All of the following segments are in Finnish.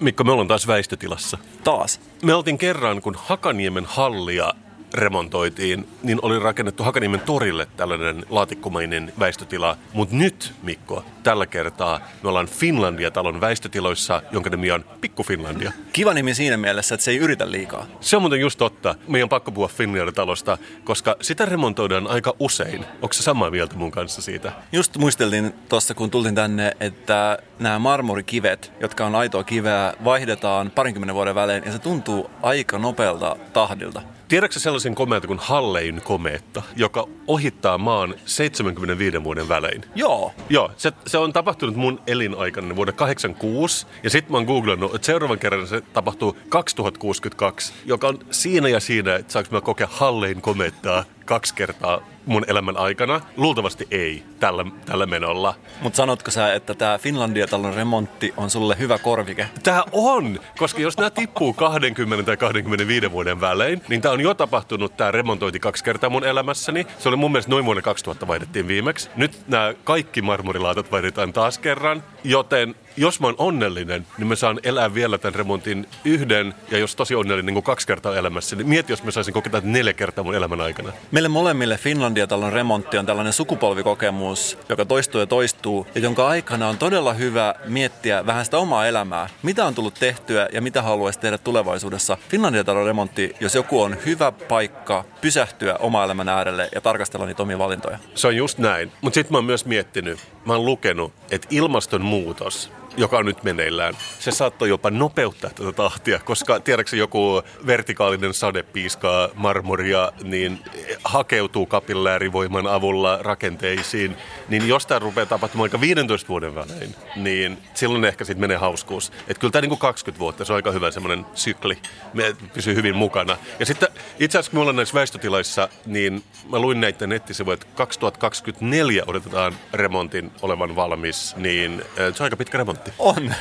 Mikko, me ollaan taas väistötilassa. Taas. Me oltiin kerran, kun Hakaniemen hallia remontoitiin, niin oli rakennettu Hakaniemen torille tällainen laatikkomainen väistötila. Mutta nyt, Mikko, tällä kertaa me ollaan Finlandia-talon väistötiloissa, jonka nimi on Pikku Finlandia. Kiva nimi siinä mielessä, että se ei yritä liikaa. Se on muuten just totta. Meidän on pakko puhua Finlandia-talosta, koska sitä remontoidaan aika usein. Onko se samaa mieltä mun kanssa siitä? Just muisteltiin tuossa, kun tultiin tänne, että nämä marmorikivet, jotka on aitoa kiveä, vaihdetaan parinkymmenen vuoden välein ja se tuntuu aika nopealta tahdilta. Tiedätkö sellaisen komeeta kuin Hallein komeetta, joka ohittaa maan 75 vuoden välein? Joo. Joo, se, se on tapahtunut mun elinaikana vuonna 86, ja sitten mä oon googlannut, että seuraavan kerran se tapahtuu 2062, joka on siinä ja siinä, että saanko mä kokea Hallein komeettaa kaksi kertaa mun elämän aikana. Luultavasti ei tällä, tällä menolla. Mutta sanotko sä, että tämä Finlandia-talon remontti on sulle hyvä korvike? Tää on, koska jos nämä tippuu 20 tai 25 vuoden välein, niin tämä on jo tapahtunut tämä remontointi kaksi kertaa mun elämässäni. Se oli mun mielestä noin vuonna 2000 vaihdettiin viimeksi. Nyt nämä kaikki marmorilaatat vaihdetaan taas kerran, joten jos mä oon onnellinen, niin mä saan elää vielä tämän remontin yhden, ja jos tosi onnellinen niin kuin kaksi kertaa elämässä, niin mieti, jos mä saisin kokea neljä kertaa mun elämän aikana. Meille molemmille Finlandia-talon remontti on tällainen sukupolvikokemus, joka toistuu ja toistuu, ja jonka aikana on todella hyvä miettiä vähän sitä omaa elämää. Mitä on tullut tehtyä ja mitä haluaisi tehdä tulevaisuudessa. Finlandia-talon remontti, jos joku on hyvä paikka pysähtyä oma elämän äärelle ja tarkastella niitä omia valintoja. Se on just näin. Mutta sitten mä oon myös miettinyt, mä oon lukenut, että ilmastonmuutos joka on nyt meneillään, se saattoi jopa nopeuttaa tätä tahtia, koska tiedätkö joku vertikaalinen sade piiskaa marmoria, niin hakeutuu kapilläärivoiman avulla rakenteisiin, niin jos tämä rupeaa tapahtumaan aika 15 vuoden välein, niin silloin ehkä sitten menee hauskuus. Että kyllä tämä niin 20 vuotta, se on aika hyvä semmoinen sykli, me pysyy hyvin mukana. Ja sitten itse asiassa kun me ollaan näissä väistötilaissa, niin mä luin näitä nettisivuja, että 2024 odotetaan remontin olevan valmis, niin se on aika pitkä remontti. On,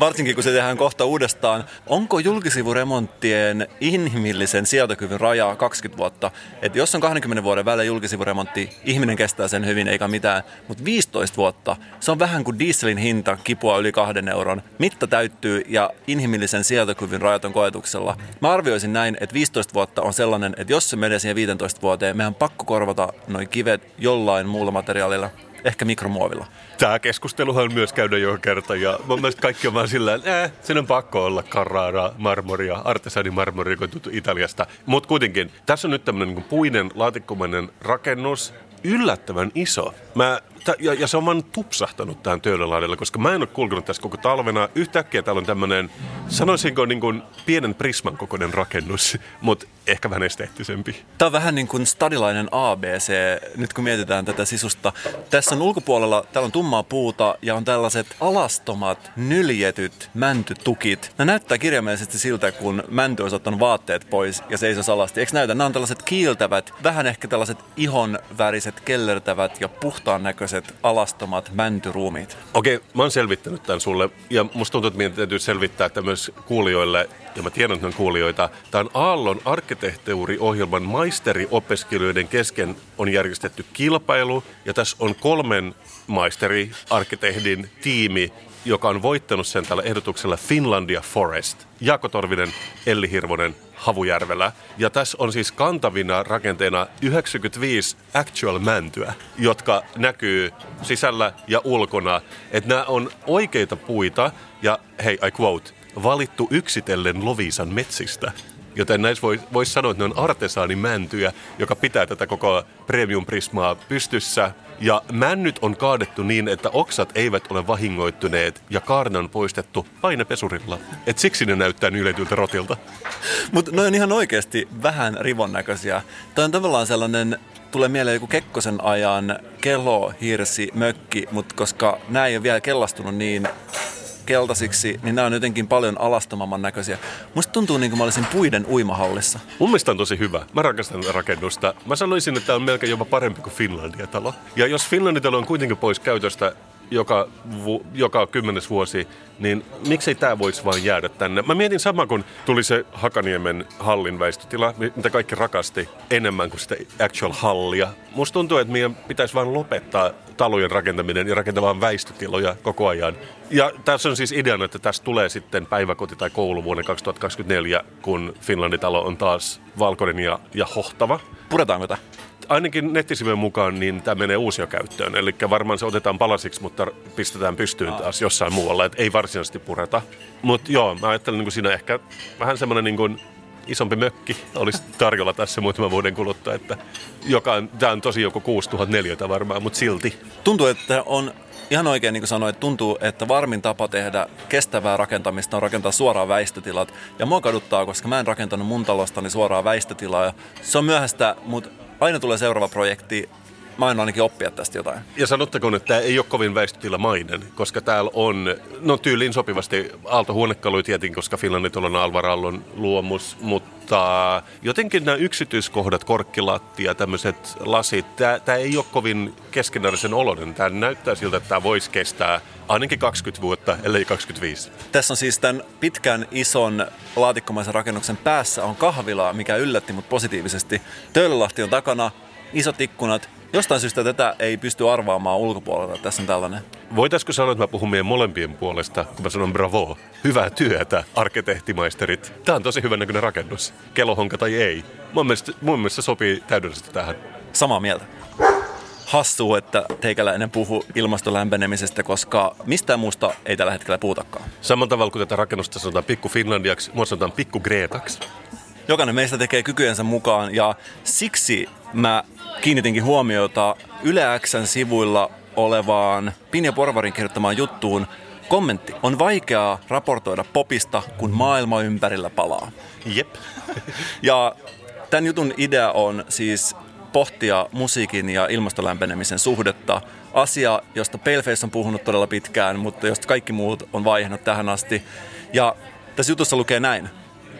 varsinkin kun se tehdään kohta uudestaan. Onko julkisivuremonttien inhimillisen sietokyvyn raja 20 vuotta? Että jos on 20 vuoden välein julkisivuremontti, ihminen kestää sen hyvin eikä mitään. Mutta 15 vuotta, se on vähän kuin dieselin hinta kipua yli kahden euron. Mitta täyttyy ja inhimillisen sietokyvyn rajat on koetuksella. Mä arvioisin näin, että 15 vuotta on sellainen, että jos se menee siihen 15 vuoteen, meidän on pakko korvata noin kivet jollain muulla materiaalilla ehkä mikromuovilla. Tämä keskusteluhan myös käydä joka kerta ja mun mielestä kaikki on vaan sillä, että äh, sen on pakko olla Carrara marmoria, artesani marmoria, joka tuttu Italiasta. Mutta kuitenkin, tässä on nyt tämmöinen niin puinen laatikkomainen rakennus, yllättävän iso. Mä ja, ja se on vaan tupsahtanut tähän Töölölahdelle, koska mä en ole kulkenut tässä koko talvena. Yhtäkkiä täällä on tämmöinen, sanoisinko niin kuin pienen prisman kokoinen rakennus, mutta ehkä vähän esteettisempi. Tämä on vähän niin kuin stadilainen ABC, nyt kun mietitään tätä sisusta. Tässä on ulkopuolella, täällä on tummaa puuta ja on tällaiset alastomat, nyljetyt mäntytukit. Nämä näyttää kirjaimellisesti siltä, kun mänty olisi ottanut vaatteet pois ja seisoo alasti. Eikö näytä? Nämä on tällaiset kiiltävät, vähän ehkä tällaiset ihonväriset, kellertävät ja puhtaan näköiset tällaiset alastomat mäntyruumiit? Okei, mä oon selvittänyt tämän sulle ja musta tuntuu, että meidän täytyy selvittää että myös kuulijoille, ja mä tiedän, että on kuulijoita. Tämä on Aallon arkkitehtuuriohjelman maisteriopiskelijoiden kesken on järjestetty kilpailu ja tässä on kolmen maisteriarkkitehdin tiimi, joka on voittanut sen tällä ehdotuksella Finlandia Forest. Jaako Torvinen, Elli Hirvonen, Havujärvellä. Ja tässä on siis kantavina rakenteena 95 actual mäntyä, jotka näkyy sisällä ja ulkona. Että nämä on oikeita puita ja hei, I quote, valittu yksitellen Lovisan metsistä. Joten näissä voisi vois sanoa, että ne on artesaanimäntyjä, joka pitää tätä koko premium-prismaa pystyssä. Ja männyt on kaadettu niin, että oksat eivät ole vahingoittuneet ja kaarna on poistettu painepesurilla. Et siksi ne näyttää yletyltä rotilta. Mutta ne on ihan oikeasti vähän rivon näköisiä. Tämä on tavallaan sellainen tulee mieleen joku Kekkosen ajan kello, hirsi, mökki, mutta koska nämä ei ole vielä kellastunut niin keltaisiksi, niin nämä on jotenkin paljon alastomamman näköisiä. Musta tuntuu niin kuin mä olisin puiden uimahallissa. Mun mielestä on tosi hyvä. Mä rakastan rakennusta. Mä sanoisin, että tämä on melkein jopa parempi kuin Finlandia-talo. Ja jos Finlandia-talo on kuitenkin pois käytöstä joka, vu, joka kymmenes vuosi, niin miksei tämä voisi vain jäädä tänne? Mä mietin sama, kun tuli se Hakaniemen hallin väistötila, mitä kaikki rakasti enemmän kuin sitä actual hallia. Musta tuntuu, että meidän pitäisi vain lopettaa talojen rakentaminen ja rakentaa vain väistötiloja koko ajan. Ja tässä on siis ideana, että tästä tulee sitten päiväkoti tai koulu vuonna 2024, kun Finlandin talo on taas valkoinen ja, ja hohtava. Puretaanko tämä? ainakin nettisivujen mukaan niin tämä menee uusia käyttöön. Eli varmaan se otetaan palasiksi, mutta pistetään pystyyn taas jossain muualla, että ei varsinaisesti pureta. Mutta joo, mä ajattelen niin siinä ehkä vähän semmoinen niin isompi mökki olisi tarjolla tässä muutaman vuoden kuluttua, että joka tämä on tosi joku 6004 varmaan, mutta silti. Tuntuu, että on ihan oikein niin kuin sanoin, että tuntuu, että varmin tapa tehdä kestävää rakentamista on rakentaa suoraan väistötilat. Ja mua kaduttaa, koska mä en rakentanut mun talostani suoraan väistötilaa. Se on myöhäistä, mutta aina tulee seuraava projekti. Mä en ainakin oppia tästä jotain. Ja sanottakoon, että tämä ei ole kovin väistötilamainen, koska täällä on, no tyyliin sopivasti aaltohuonekaluja tietenkin, koska Finlandit on Alvarallon luomus, mutta jotenkin nämä yksityiskohdat, korkkilattia, tämmöiset lasit, tämä ei ole kovin keskenäisen oloinen. Tämä näyttää siltä, että tämä voisi kestää ainakin 20 vuotta, ellei 25. Tässä on siis tämän pitkän ison laatikkomaisen rakennuksen päässä on kahvila, mikä yllätti mut positiivisesti. Töölölahti on takana, isot ikkunat. Jostain syystä tätä ei pysty arvaamaan ulkopuolelta. Tässä on tällainen. Voitaisiko sanoa, että mä puhun meidän molempien puolesta, kun mä sanon bravo. Hyvää työtä, arkkitehtimaisterit. Tämä on tosi hyvän näköinen rakennus. Kelohonka tai ei. Mun mielestä, mun mielestä sopii täydellisesti tähän. Samaa mieltä hassua, että teikäläinen puhu ilmaston lämpenemisestä, koska mistään muusta ei tällä hetkellä puhutakaan. Samalla tavalla kuin tätä rakennusta sanotaan pikku Finlandiaksi, mua sanotaan pikku Gretaksi. Jokainen meistä tekee kykyjensä mukaan ja siksi mä kiinnitinkin huomiota Yle Xn sivuilla olevaan Pinja Porvarin kirjoittamaan juttuun Kommentti. On vaikeaa raportoida popista, kun maailma ympärillä palaa. Jep. ja tämän jutun idea on siis pohtia musiikin ja ilmastolämpenemisen suhdetta. Asia, josta Paleface on puhunut todella pitkään, mutta josta kaikki muut on vaihannut tähän asti. Ja tässä jutussa lukee näin.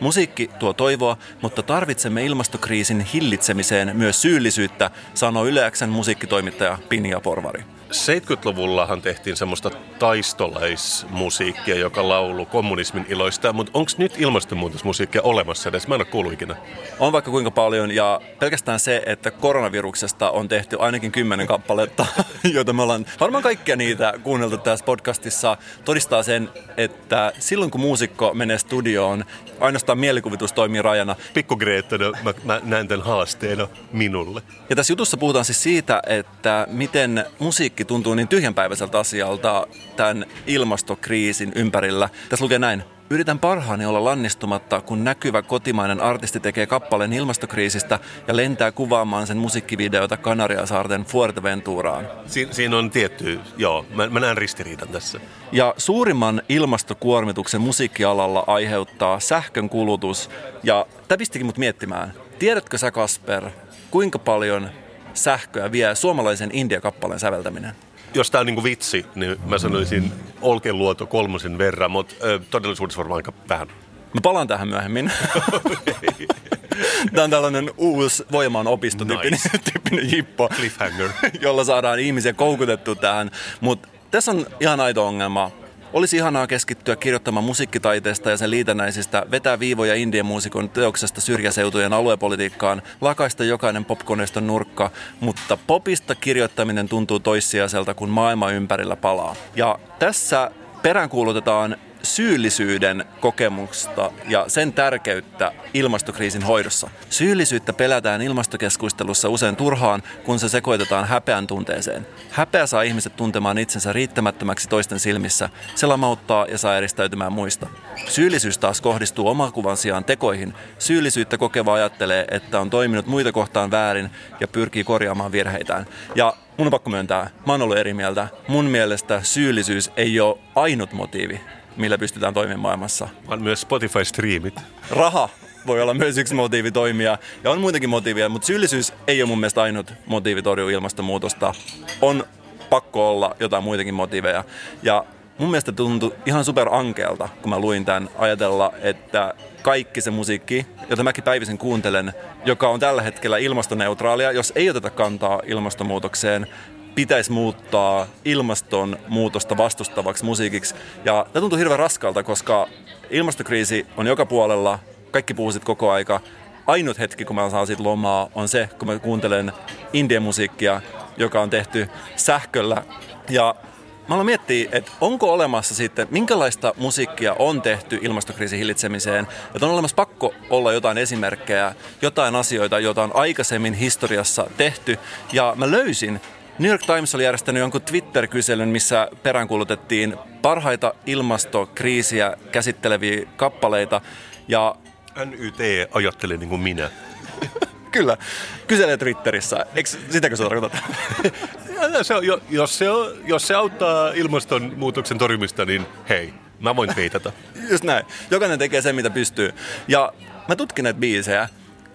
Musiikki tuo toivoa, mutta tarvitsemme ilmastokriisin hillitsemiseen myös syyllisyyttä, sanoo Yleäksen musiikkitoimittaja Pinja Porvari. 70-luvullahan tehtiin semmoista taistolaismusiikkia, joka laulu kommunismin iloista, mutta onko nyt ilmastonmuutosmusiikkia olemassa edes? Mä en ole kuullut ikinä. On vaikka kuinka paljon ja pelkästään se, että koronaviruksesta on tehty ainakin kymmenen kappaletta, joita me ollaan varmaan kaikkia niitä kuunneltu tässä podcastissa, todistaa sen, että silloin kun muusikko menee studioon, ainoastaan mielikuvitus toimii rajana. Pikku Greta, no, mä, mä näen tämän haasteena minulle. Ja tässä jutussa puhutaan siis siitä, että miten musiikki tuntuu niin tyhjänpäiväiseltä asialta tämän ilmastokriisin ympärillä. Tässä lukee näin. Yritän parhaani olla lannistumatta, kun näkyvä kotimainen artisti tekee kappaleen ilmastokriisistä ja lentää kuvaamaan sen musiikkivideota Kanariasaarten Fuerteventuraan. Si- siinä on tietty, joo, mä, mä näen ristiriidan tässä. Ja suurimman ilmastokuormituksen musiikkialalla aiheuttaa sähkön kulutus. Ja tämä pistikin mut miettimään. Tiedätkö sä, Kasper, kuinka paljon sähköä vie suomalaisen India-kappaleen säveltäminen? jos tämä on niin vitsi, niin mä sanoisin Olkenluoto kolmosen verran, mutta ö, todellisuudessa varmaan aika vähän. Mä palaan tähän myöhemmin. Tämä on tällainen uusi voimaan opistotyyppinen nice. tyyppinen jippo, Cliffhanger. jolla saadaan ihmisiä koukutettu tähän. Mutta tässä on ihan aito ongelma. Olisi ihanaa keskittyä kirjoittamaan musiikkitaiteesta ja sen liitännäisistä, vetää viivoja indien muusikon teoksesta syrjäseutujen aluepolitiikkaan, lakaista jokainen popkoneiston nurkka, mutta popista kirjoittaminen tuntuu toissijaiselta, kun maailma ympärillä palaa. Ja tässä peräänkuulutetaan syyllisyyden kokemusta ja sen tärkeyttä ilmastokriisin hoidossa. Syyllisyyttä pelätään ilmastokeskustelussa usein turhaan, kun se sekoitetaan häpeän tunteeseen. Häpeä saa ihmiset tuntemaan itsensä riittämättömäksi toisten silmissä. Se lamauttaa ja saa eristäytymään muista. Syyllisyys taas kohdistuu omakuvan sijaan tekoihin. Syyllisyyttä kokeva ajattelee, että on toiminut muita kohtaan väärin ja pyrkii korjaamaan virheitään. Ja mun on pakko myöntää, mä oon ollut eri mieltä. Mun mielestä syyllisyys ei ole ainut motiivi millä pystytään toimimaan maailmassa. On myös Spotify-striimit. Raha voi olla myös yksi motiivi toimia, ja on muitakin motiiveja, mutta syyllisyys ei ole mun mielestä ainut motiivi torjua ilmastonmuutosta. On pakko olla jotain muitakin motiiveja. Ja mun mielestä tuntui ihan super ankealta, kun mä luin tämän, ajatella, että kaikki se musiikki, jota mäkin päivisin kuuntelen, joka on tällä hetkellä ilmastoneutraalia, jos ei oteta kantaa ilmastonmuutokseen, pitäisi muuttaa ilmastonmuutosta vastustavaksi musiikiksi. Ja tämä tuntuu hirveän raskalta, koska ilmastokriisi on joka puolella, kaikki puhuu koko aika. Ainut hetki, kun mä saan siitä lomaa, on se, kun mä kuuntelen indie musiikkia, joka on tehty sähköllä. Ja Mä aloin miettiä, että onko olemassa sitten, minkälaista musiikkia on tehty ilmastokriisin hillitsemiseen, että on olemassa pakko olla jotain esimerkkejä, jotain asioita, joita on aikaisemmin historiassa tehty. Ja mä löysin New York Times oli järjestänyt jonkun Twitter-kyselyn, missä peräänkuulutettiin parhaita ilmastokriisiä käsitteleviä kappaleita. Ja NYT ajatteli niin kuin minä. Kyllä, kyselee Twitterissä. Eikö sitäkö sä tarkoitat? se on, jos, se on, jos se auttaa ilmastonmuutoksen torjumista, niin hei, mä voin twiitata. Just näin. Jokainen tekee sen, mitä pystyy. Ja mä tutkin näitä biisejä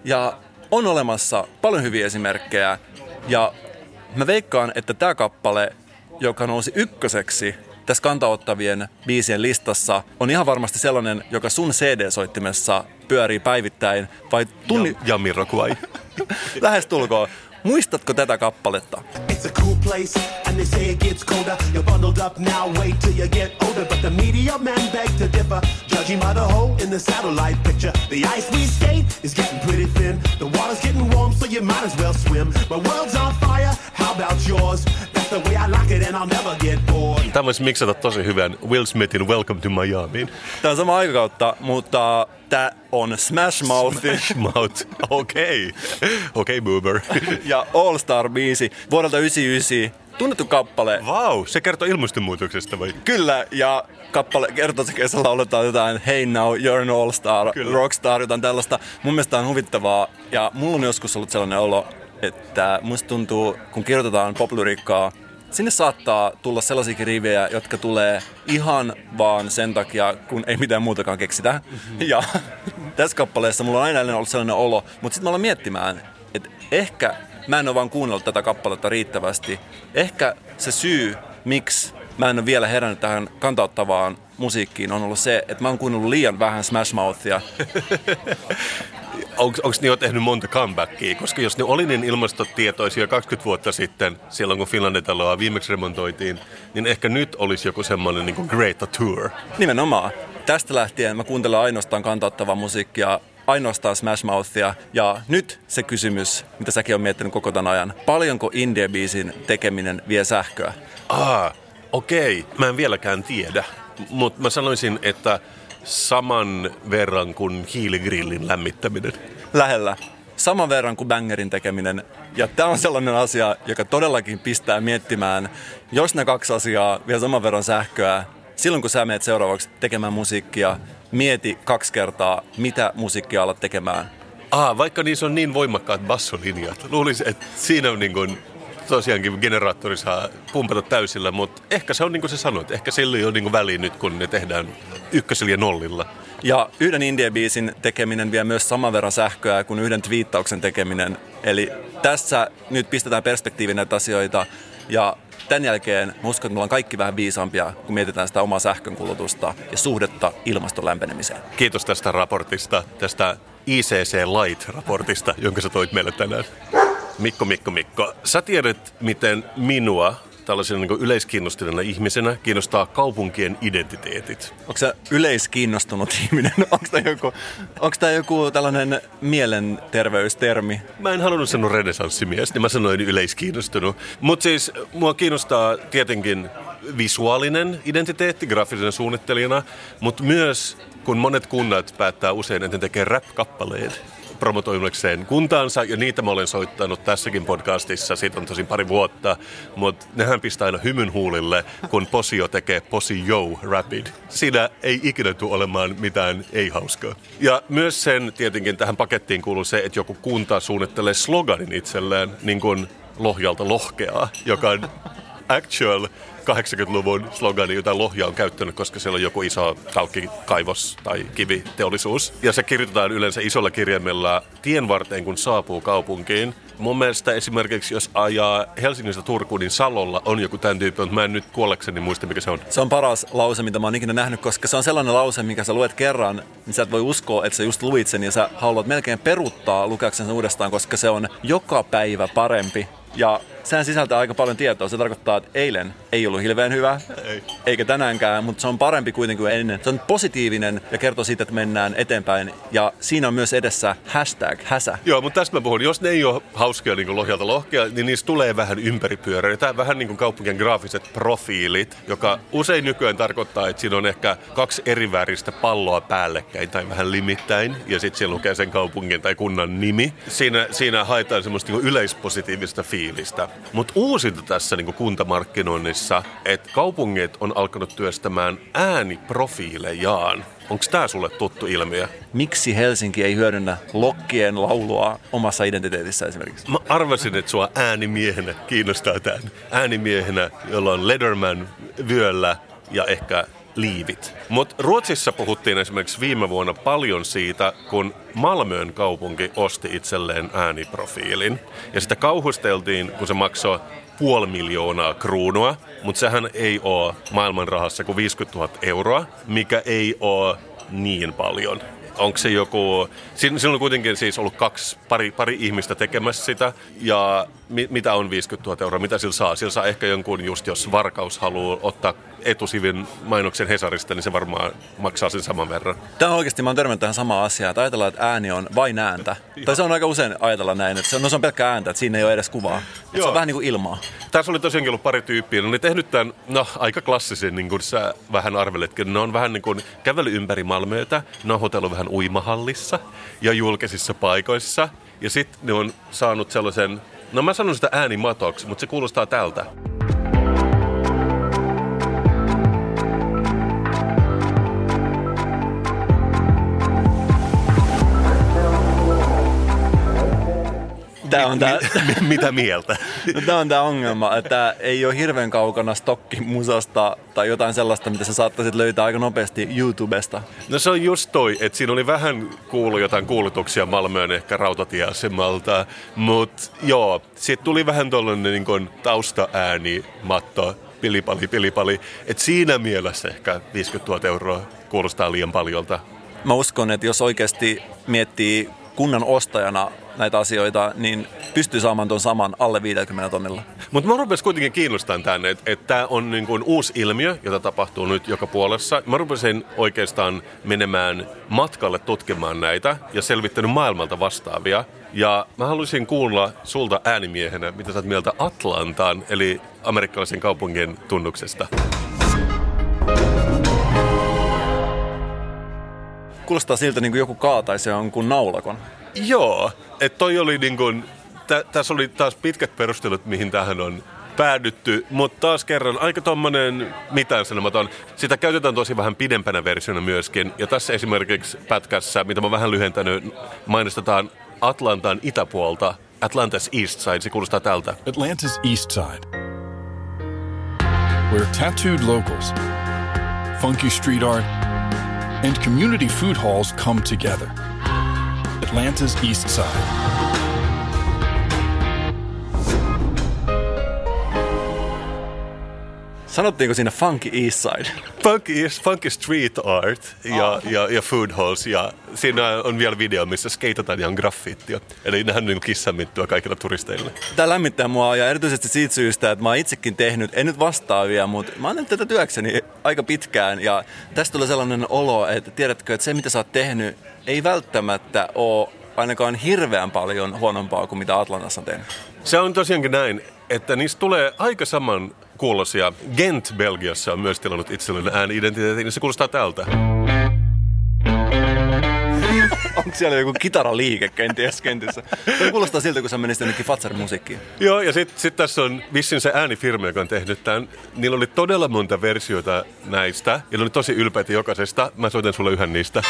ja on olemassa paljon hyviä esimerkkejä. Ja mä veikkaan, että tämä kappale, joka nousi ykköseksi tässä kantaottavien biisien listassa, on ihan varmasti sellainen, joka sun CD-soittimessa pyörii päivittäin. Vai tunni... Ja, Jamiroquai. Lähes tulkoon. Muistatko tätä kappaletta? It's a cool place and they say it gets colder. You're bundled up now, wait till you get older. But the media man beg to differ, judging by the hole in the satellite picture. The ice we skate is getting pretty thin. The water's getting warm, so you might as well swim. My world's on fire, how about yours? That's the way I like it and I'll never get. Tämä voisi miksata tosi hyvän Will Smithin Welcome to Miami. Tämä on sama aikakautta, mutta tämä on Smash Mouth. Smash Mouth, okei. Okay. Okei, okay, Boober. ja All Star-biisi vuodelta 99. Tunnettu kappale. Wow, se kertoo ilmastonmuutoksesta vai? Kyllä, ja kappale kertoo, että kesällä lauletaan jotain Hey now, you're an all-star, Kyllä. rockstar, jotain tällaista. Mun mielestä on huvittavaa, ja mulla on joskus ollut sellainen olo, että musta tuntuu, kun kirjoitetaan poplyriikkaa, sinne saattaa tulla sellaisia rivejä, jotka tulee ihan vaan sen takia, kun ei mitään muutakaan keksitä. Mm-hmm. Ja tässä kappaleessa mulla on aina ollut sellainen olo, mutta sitten mä aloin miettimään, että ehkä mä en ole vaan kuunnellut tätä kappaletta riittävästi. Ehkä se syy, miksi mä en ole vielä herännyt tähän kantauttavaan musiikkiin, on ollut se, että mä oon kuunnellut liian vähän Smash Mouthia. onko ne jo tehnyt monta comebackia? Koska jos ne oli niin ilmastotietoisia 20 vuotta sitten, silloin kun Finlandetaloa viimeksi remontoitiin, niin ehkä nyt olisi joku semmoinen niin Greta Tour. Nimenomaan. Tästä lähtien mä kuuntelen ainoastaan kantauttavaa musiikkia ainoastaan Smash Mouthia. Ja nyt se kysymys, mitä säkin on miettinyt koko tämän ajan. Paljonko indie-biisin tekeminen vie sähköä? Ah, okei. Okay. Mä en vieläkään tiedä. Mutta mä sanoisin, että saman verran kuin hiiligrillin lämmittäminen. Lähellä. Saman verran kuin bangerin tekeminen. Ja tämä on sellainen asia, joka todellakin pistää miettimään, jos ne kaksi asiaa vie saman verran sähköä, silloin kun sä menet seuraavaksi tekemään musiikkia, mieti kaksi kertaa, mitä musiikkia alat tekemään. Ah, vaikka niissä on niin voimakkaat bassolinjat. Luulisin, että siinä on niin kuin tosiaankin generaattori saa pumpata täysillä, mutta ehkä se on niin kuin sä sanoit, ehkä sillä ei ole niin väliä nyt, kun ne tehdään ykkösellä ja nollilla. Ja yhden indie-biisin tekeminen vie myös saman verran sähköä kuin yhden twiittauksen tekeminen. Eli tässä nyt pistetään perspektiivin näitä asioita ja tämän jälkeen mä uskon, että me ollaan kaikki vähän viisaampia, kun mietitään sitä omaa sähkönkulutusta ja suhdetta ilmaston lämpenemiseen. Kiitos tästä raportista, tästä ICC Light-raportista, jonka sä toit meille tänään. Mikko, Mikko, Mikko. Sä tiedät, miten minua tällaisena niin yleiskiinnostuneena ihmisenä kiinnostaa kaupunkien identiteetit. Onko se yleiskiinnostunut ihminen? Onko tämä joku, onko tämä joku tällainen mielenterveystermi? Mä en halunnut sanoa renesanssimies, niin mä sanoin yleiskiinnostunut. Mutta siis mua kiinnostaa tietenkin visuaalinen identiteetti graafisena suunnittelijana, mutta myös kun monet kunnat päättää usein, että ne tekee rap-kappaleen, promotoimikseen kuntaansa, ja niitä mä olen soittanut tässäkin podcastissa, siitä on tosin pari vuotta, mutta nehän pistää aina hymyn huulille, kun Posio tekee Posi Yo Rapid. Siinä ei ikinä tule olemaan mitään ei-hauskaa. Ja myös sen tietenkin tähän pakettiin kuuluu se, että joku kunta suunnittelee sloganin itselleen, niin kuin Lohjalta lohkeaa, joka on actual 80-luvun slogani, jota Lohja on käyttänyt, koska siellä on joku iso kalkkikaivos tai kiviteollisuus. Ja se kirjoitetaan yleensä isolla kirjaimella tien varteen, kun saapuu kaupunkiin. Mun mielestä esimerkiksi, jos ajaa Helsingistä Turkuun, niin Salolla on joku tämän tyyppi, mutta mä en nyt kuollekseni muista, mikä se on. Se on paras lause, mitä mä oon ikinä nähnyt, koska se on sellainen lause, mikä sä luet kerran, niin sä et voi uskoa, että sä just luit sen ja sä haluat melkein peruuttaa lukeaksen sen uudestaan, koska se on joka päivä parempi. Ja sehän sisältää aika paljon tietoa. Se tarkoittaa, että eilen ei ollut hirveän hyvä, ei. eikä tänäänkään, mutta se on parempi kuitenkin kuin ennen. Se on positiivinen ja kertoo siitä, että mennään eteenpäin. Ja siinä on myös edessä hashtag, häsä. Joo, mutta tästä mä puhun. Jos ne ei ole hauskia niin lohjalta lohkea, niin niistä tulee vähän ympäripyöreä. Tämä vähän niin kuin kaupunkien graafiset profiilit, joka usein nykyään tarkoittaa, että siinä on ehkä kaksi eri väristä palloa päällekkäin tai vähän limittäin. Ja sitten siellä lukee sen kaupungin tai kunnan nimi. Siinä, siinä haetaan semmoista niin yleispositiivista fiilistä. Mutta uusinta tässä niin kuntamarkkinoinnissa, että kaupungit on alkanut työstämään ääniprofiilejaan. Onko tämä sulle tuttu ilmiö? Miksi Helsinki ei hyödynnä lokkien laulua omassa identiteetissä esimerkiksi? Mä arvasin, että sua äänimiehenä kiinnostaa tämän. Äänimiehenä, jolla on Lederman vyöllä ja ehkä liivit. Mutta Ruotsissa puhuttiin esimerkiksi viime vuonna paljon siitä, kun Malmöön kaupunki osti itselleen ääniprofiilin. Ja sitä kauhusteltiin, kun se maksoi puoli miljoonaa kruunua, mutta sehän ei ole maailman rahassa kuin 50 000 euroa, mikä ei ole niin paljon onko se joku, siinä, on kuitenkin siis ollut kaksi, pari, pari ihmistä tekemässä sitä, ja mi, mitä on 50 000 euroa, mitä sillä saa? Sillä saa ehkä jonkun, just jos Varkaus haluaa ottaa etusivin mainoksen Hesarista, niin se varmaan maksaa sen saman verran. Tämä on oikeasti, mä oon törmännyt tähän samaan asiaan, että ajatellaan, että ääni on vain ääntä. Tai se on aika usein ajatella näin, että se on, no se on pelkkä ääntä, että siinä ei ole edes kuvaa. Se on vähän niin kuin ilmaa. Tässä oli tosiaankin ollut pari tyyppiä. Ne oli tehnyt tämän, no aika klassisen, niin kuin sä vähän arveletkin. Ne on vähän niin kuin kävely ympäri Malmöötä. Ne on hotellu vähän uimahallissa ja julkisissa paikoissa. Ja sitten ne on saanut sellaisen, no mä sanon sitä äänimatoksi, mutta se kuulostaa tältä. Tämä on tää, mitä mieltä? No, tämä on tämä ongelma, että ei ole hirveän kaukana stokki musasta tai jotain sellaista, mitä sä saattaisit löytää aika nopeasti YouTubesta. No se on just toi, että siinä oli vähän kuulu jotain kuulutuksia Malmöön ehkä rautatieasemalta, mutta joo, siitä tuli vähän tuollainen niin taustaääni, matto, pilipali, pilipali. Et siinä mielessä ehkä 50 000 euroa kuulostaa liian paljolta. Mä uskon, että jos oikeasti miettii kunnan ostajana näitä asioita, niin pystyy saamaan tuon saman alle 50 tonnilla. Mutta mä rupesin kuitenkin kiinnostamaan tänne, että et tämä on niin kuin uusi ilmiö, jota tapahtuu nyt joka puolessa. Mä rupesin oikeastaan menemään matkalle tutkimaan näitä ja selvittänyt maailmalta vastaavia. Ja mä haluaisin kuulla sulta äänimiehenä, mitä sä oot mieltä Atlantaan, eli amerikkalaisen kaupungin tunnuksesta. Kuulostaa siltä niin kuin joku kaataisi jonkun naulakon. Joo, että toi oli niin kuin, tä, tässä oli taas pitkät perustelut, mihin tähän on päädytty, mutta taas kerran aika tommonen mitään sanomaton. Sitä käytetään tosi vähän pidempänä versiona myöskin. Ja tässä esimerkiksi pätkässä, mitä mä vähän lyhentänyt, mainostetaan Atlantan itäpuolta, Atlanta's East Side, se kuulostaa tältä. Atlanta's East Side. Where tattooed locals, funky street art, and community food halls come together – Atlanta's East Side. Sanottiinko siinä Funky East Side? Funky, funky Street Art ja, oh. ja, ja Food Halls ja siinä on vielä video, missä skeitataan ihan graffittia. Eli nehän on niin kissamittua kaikilla turisteille. Tämä lämmittää mua ja erityisesti siitä syystä, että mä oon itsekin tehnyt, en nyt vastaavia, mutta mä oon tehnyt tätä työkseni aika pitkään ja tästä tulee sellainen olo, että tiedätkö, että se mitä sä oot tehnyt ei välttämättä ole ainakaan hirveän paljon huonompaa kuin mitä Atlantassa on tehnyt. Se on tosiaankin näin, että niistä tulee aika saman kuulosia. Gent Belgiassa on myös tilannut itselleen ääni-identiteetin, niin se kuulostaa tältä. Onko siellä joku kitaraliike kenties kentissä? Tämä kuulostaa siltä, kun sä menisit jonnekin Fatser-musiikkiin. Joo, ja sitten sit tässä on vissin se äänifirma, joka on tehnyt tämän. Niillä oli todella monta versioita näistä, ja ne oli tosi ylpeitä jokaisesta. Mä soitan sulle yhden niistä.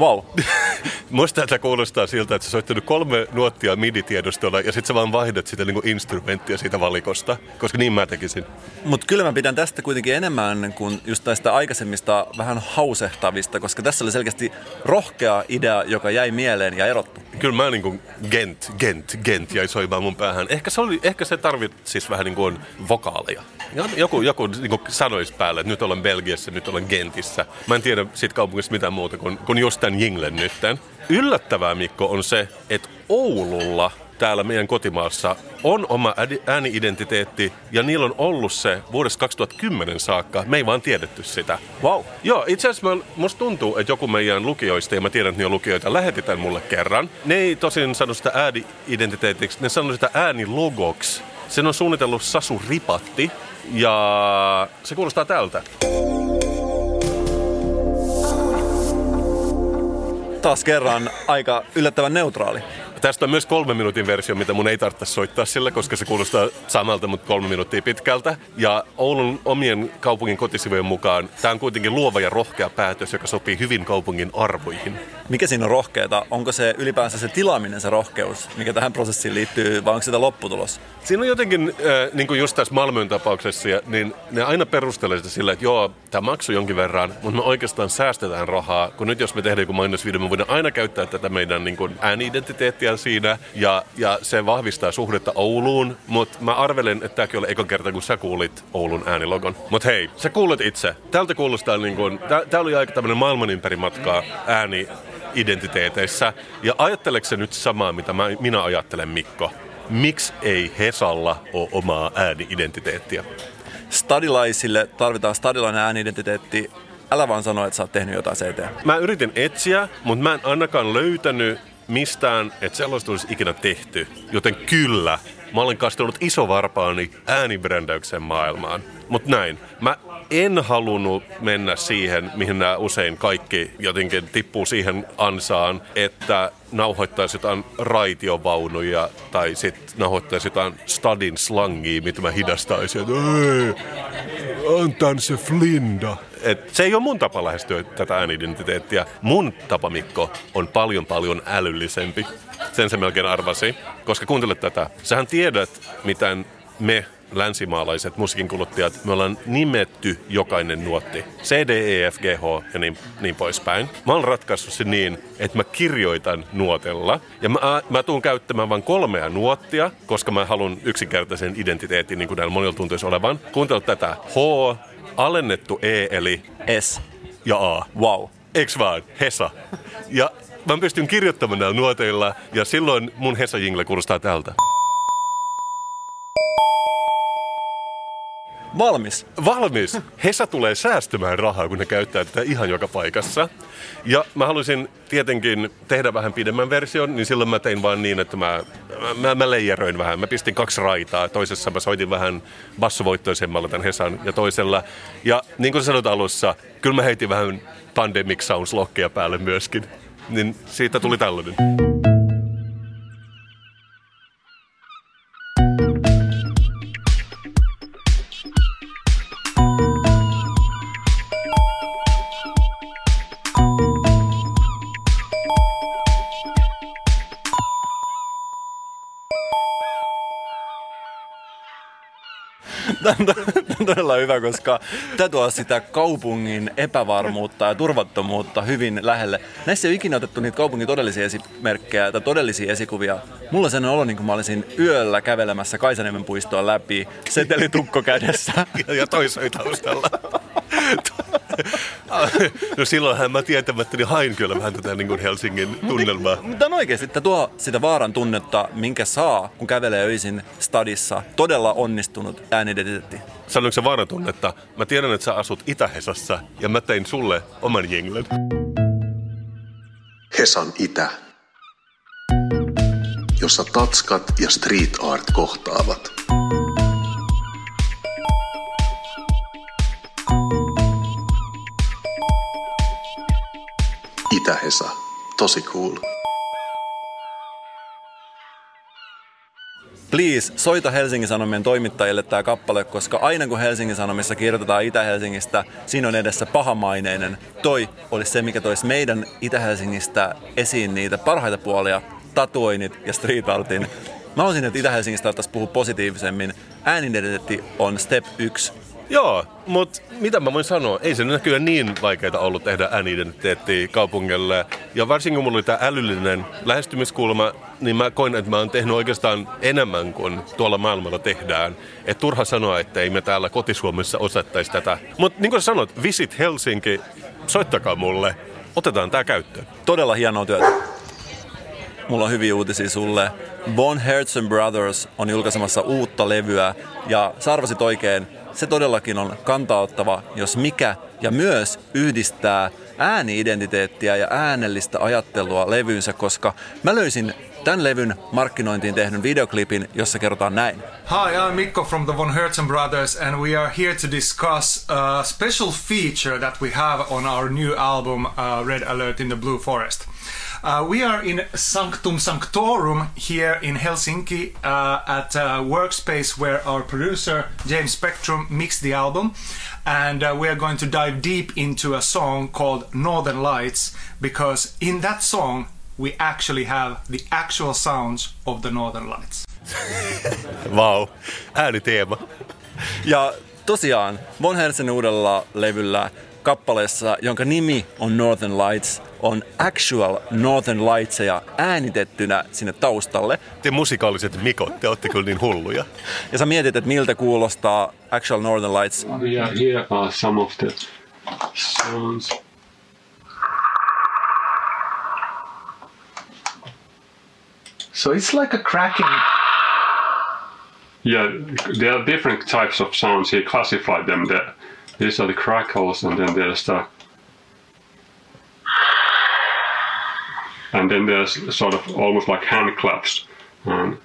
Wow. Musta tämä kuulostaa siltä, että sä soittanut kolme nuottia midi-tiedostolla ja sitten sä vaan vaihdat sitä niinku instrumenttia siitä valikosta, koska niin mä tekisin. Mutta kyllä mä pidän tästä kuitenkin enemmän kuin just näistä aikaisemmista vähän hausehtavista, koska tässä oli selkeästi rohkea idea, joka jäi mieleen ja erottu. Kyllä mä niin kuin gent, gent, gent jäi soimaan mun päähän. Ehkä se, oli, ehkä se tarvitsis vähän niin kuin vokaaleja. Joku, joku niin kuin sanoisi päälle, että nyt olen Belgiassa, nyt olen Gentissä. Mä en tiedä siitä kaupungista mitään muuta kuin, kuin just tämän jinglen nytten. Yllättävää, Mikko, on se, että Oululla täällä meidän kotimaassa on oma ääniidentiteetti ja niillä on ollut se vuodesta 2010 saakka. Me ei vaan tiedetty sitä. Wow. Joo, itse asiassa musta tuntuu, että joku meidän lukijoista, ja mä tiedän, että ne on lukijoita, lähetetään mulle kerran. Ne ei tosin sano sitä ääniidentiteetiksi, ne sanoo sitä äänilogoksi. Sen on suunnitellut Sasu Ripatti ja se kuulostaa tältä. Taas kerran aika yllättävän neutraali. Tästä on myös kolme minuutin versio, mitä mun ei tarvitse soittaa sillä, koska se kuulostaa samalta, mutta kolme minuuttia pitkältä. Ja Oulun omien kaupungin kotisivujen mukaan tämä on kuitenkin luova ja rohkea päätös, joka sopii hyvin kaupungin arvoihin. Mikä siinä on rohkeata? Onko se ylipäänsä se tilaaminen se rohkeus, mikä tähän prosessiin liittyy, vai onko sitä lopputulos? Siinä on jotenkin, äh, niin kuin just tässä Malmön tapauksessa, niin ne aina perustelee sitä sillä, että joo, tämä maksoi jonkin verran, mutta me oikeastaan säästetään rahaa, kun nyt jos me tehdään joku mainosvideo, me voidaan aina käyttää tätä meidän niin kuin ääni-identiteettiä siinä, ja, ja se vahvistaa suhdetta Ouluun, mutta mä arvelen, että tämäkin oli eka kerta, kun sä kuulit Oulun äänilogon. Mutta hei, sä kuulet itse. Tältä kuulostaa niin kuin, tää oli aika tämmöinen maailman ympäri matkaa ääni identiteeteissä. Ja ajatteleeko nyt samaa, mitä mä, minä ajattelen, Mikko? Miksi ei Hesalla ole omaa ääni-identiteettiä? Stadilaisille tarvitaan stadilainen ääni-identiteetti. Älä vaan sano, että sä oot tehnyt jotain CT. Mä yritin etsiä, mutta mä en ainakaan löytänyt mistään, että sellaista olisi ikinä tehty. Joten kyllä, mä olen kastellut isovarpaani äänibrändäyksen maailmaan. Mutta näin, mä en halunnut mennä siihen, mihin nämä usein kaikki jotenkin tippuu siihen ansaan, että nauhoittaisi jotain raitiovaunuja tai sitten nauhoittaisi jotain stadin slangia, mitä mä hidastaisin. Antan se flinda. Et se ei ole mun tapa lähestyä tätä äänidentiteettiä. Mun tapa, Mikko, on paljon paljon älyllisempi. Sen se melkein arvasi. Koska kuuntele tätä. Sähän tiedät, miten me länsimaalaiset musiikinkuluttajat, me ollaan nimetty jokainen nuotti. C, D, E, F, G, H ja niin, niin poispäin. Mä oon ratkaissut se niin, että mä kirjoitan nuotella. Ja mä, mä tuun käyttämään vain kolmea nuottia, koska mä haluan yksinkertaisen identiteetin, niin kuin näillä monilla tuntuisi olevan. Kuuntele tätä. H, alennettu E, eli S ja A. Wow. Eiks vaan? Hesa. Ja mä pystyn kirjoittamaan näillä nuoteilla, ja silloin mun Hesa-jingle kuulostaa tältä. Valmis. Valmis. Hesa tulee säästämään rahaa, kun ne käyttää tätä ihan joka paikassa. Ja mä haluaisin tietenkin tehdä vähän pidemmän version, niin silloin mä tein vaan niin, että mä, mä, mä leijeröin vähän. Mä pistin kaksi raitaa. Toisessa mä soitin vähän bassovoittoisemmalla tämän Hesan ja toisella. Ja niin kuin sanoit alussa, kyllä mä heitin vähän Pandemic Sounds lokkeja päälle myöskin. Niin siitä tuli tällainen. Todella hyvä, koska tämä tuo sitä kaupungin epävarmuutta ja turvattomuutta hyvin lähelle. Näissä ei ole ikinä otettu niitä kaupungin todellisia esimerkkejä tai todellisia esikuvia. Mulla on sellainen olo, niin kuin mä olisin yöllä kävelemässä Kaisaniemen puistoa läpi, setelitukko kädessä. ja toisoi taustalla. no silloinhan mä tietämättäni hain kyllä vähän tätä niin kuin Helsingin tunnelmaa. Mutta on oikeasti, että tuo sitä vaaran tunnetta, minkä saa, kun kävelee öisin stadissa. Todella onnistunut äänidentiteetti. Sanoinko se vaaran tunnetta? Mä tiedän, että sä asut Itä-Hesassa ja mä tein sulle oman jenglen. Hesan Itä, jossa tatskat ja street art kohtaavat. Itä-Hesa, tosi cool. please, soita Helsingin Sanomien toimittajille tämä kappale, koska aina kun Helsingin Sanomissa kirjoitetaan Itä-Helsingistä, siinä on edessä pahamaineinen. Toi olisi se, mikä toisi meidän Itä-Helsingistä esiin niitä parhaita puolia, tatuoinnit ja street artin. Mä olisin, että Itä-Helsingistä ottaisiin puhua positiivisemmin. Äänidentiteetti on step 1 Joo, mutta mitä mä voin sanoa? Ei se näkyä niin vaikeaa ollut tehdä äänidentiteettiä kaupungille. Ja varsinkin kun mulla oli tämä älyllinen lähestymiskulma, niin mä koin, että mä oon tehnyt oikeastaan enemmän kuin tuolla maailmalla tehdään. Et turha sanoa, että ei me täällä kotisuomessa osattaisi tätä. Mutta niin kuin sanoit, Visit Helsinki, soittakaa mulle. Otetaan tämä käyttöön. Todella hienoa työtä. Mulla on hyviä uutisia sulle. Von Herzen Brothers on julkaisemassa uutta levyä ja sä arvasit oikein, se todellakin on kantaottava, jos mikä, ja myös yhdistää ääniidentiteettiä ja äänellistä ajattelua levynsä, koska mä löysin tämän levyn markkinointiin tehdyn videoklipin, jossa kerrotaan näin. Hi, I'm Mikko from the Von Herzen Brothers, and we are here to discuss a special feature that we have on our new album, uh, Red Alert in the Blue Forest. Uh, we are in Sanctum Sanctorum here in Helsinki uh, at a workspace where our producer James Spectrum mixed the album. And uh, we are going to dive deep into a song called Northern Lights because in that song we actually have the actual sounds of the Northern Lights. Wow. ääniteema. Ja tosiaan Von Herzen uudella levyllä kappaleessa, jonka nimi on Northern Lights, on actual Northern Lightseja äänitettynä sinne taustalle. Te musikaaliset mikot, te olette kyllä niin hulluja. Ja sä mietit, että miltä kuulostaa actual Northern Lights. Yeah, here are some of the sounds. So it's like a cracking. Yeah, there are different types of sounds. He classified them. There. These are the crackles, and then there's the and then there's sort of almost like hand claps. Um,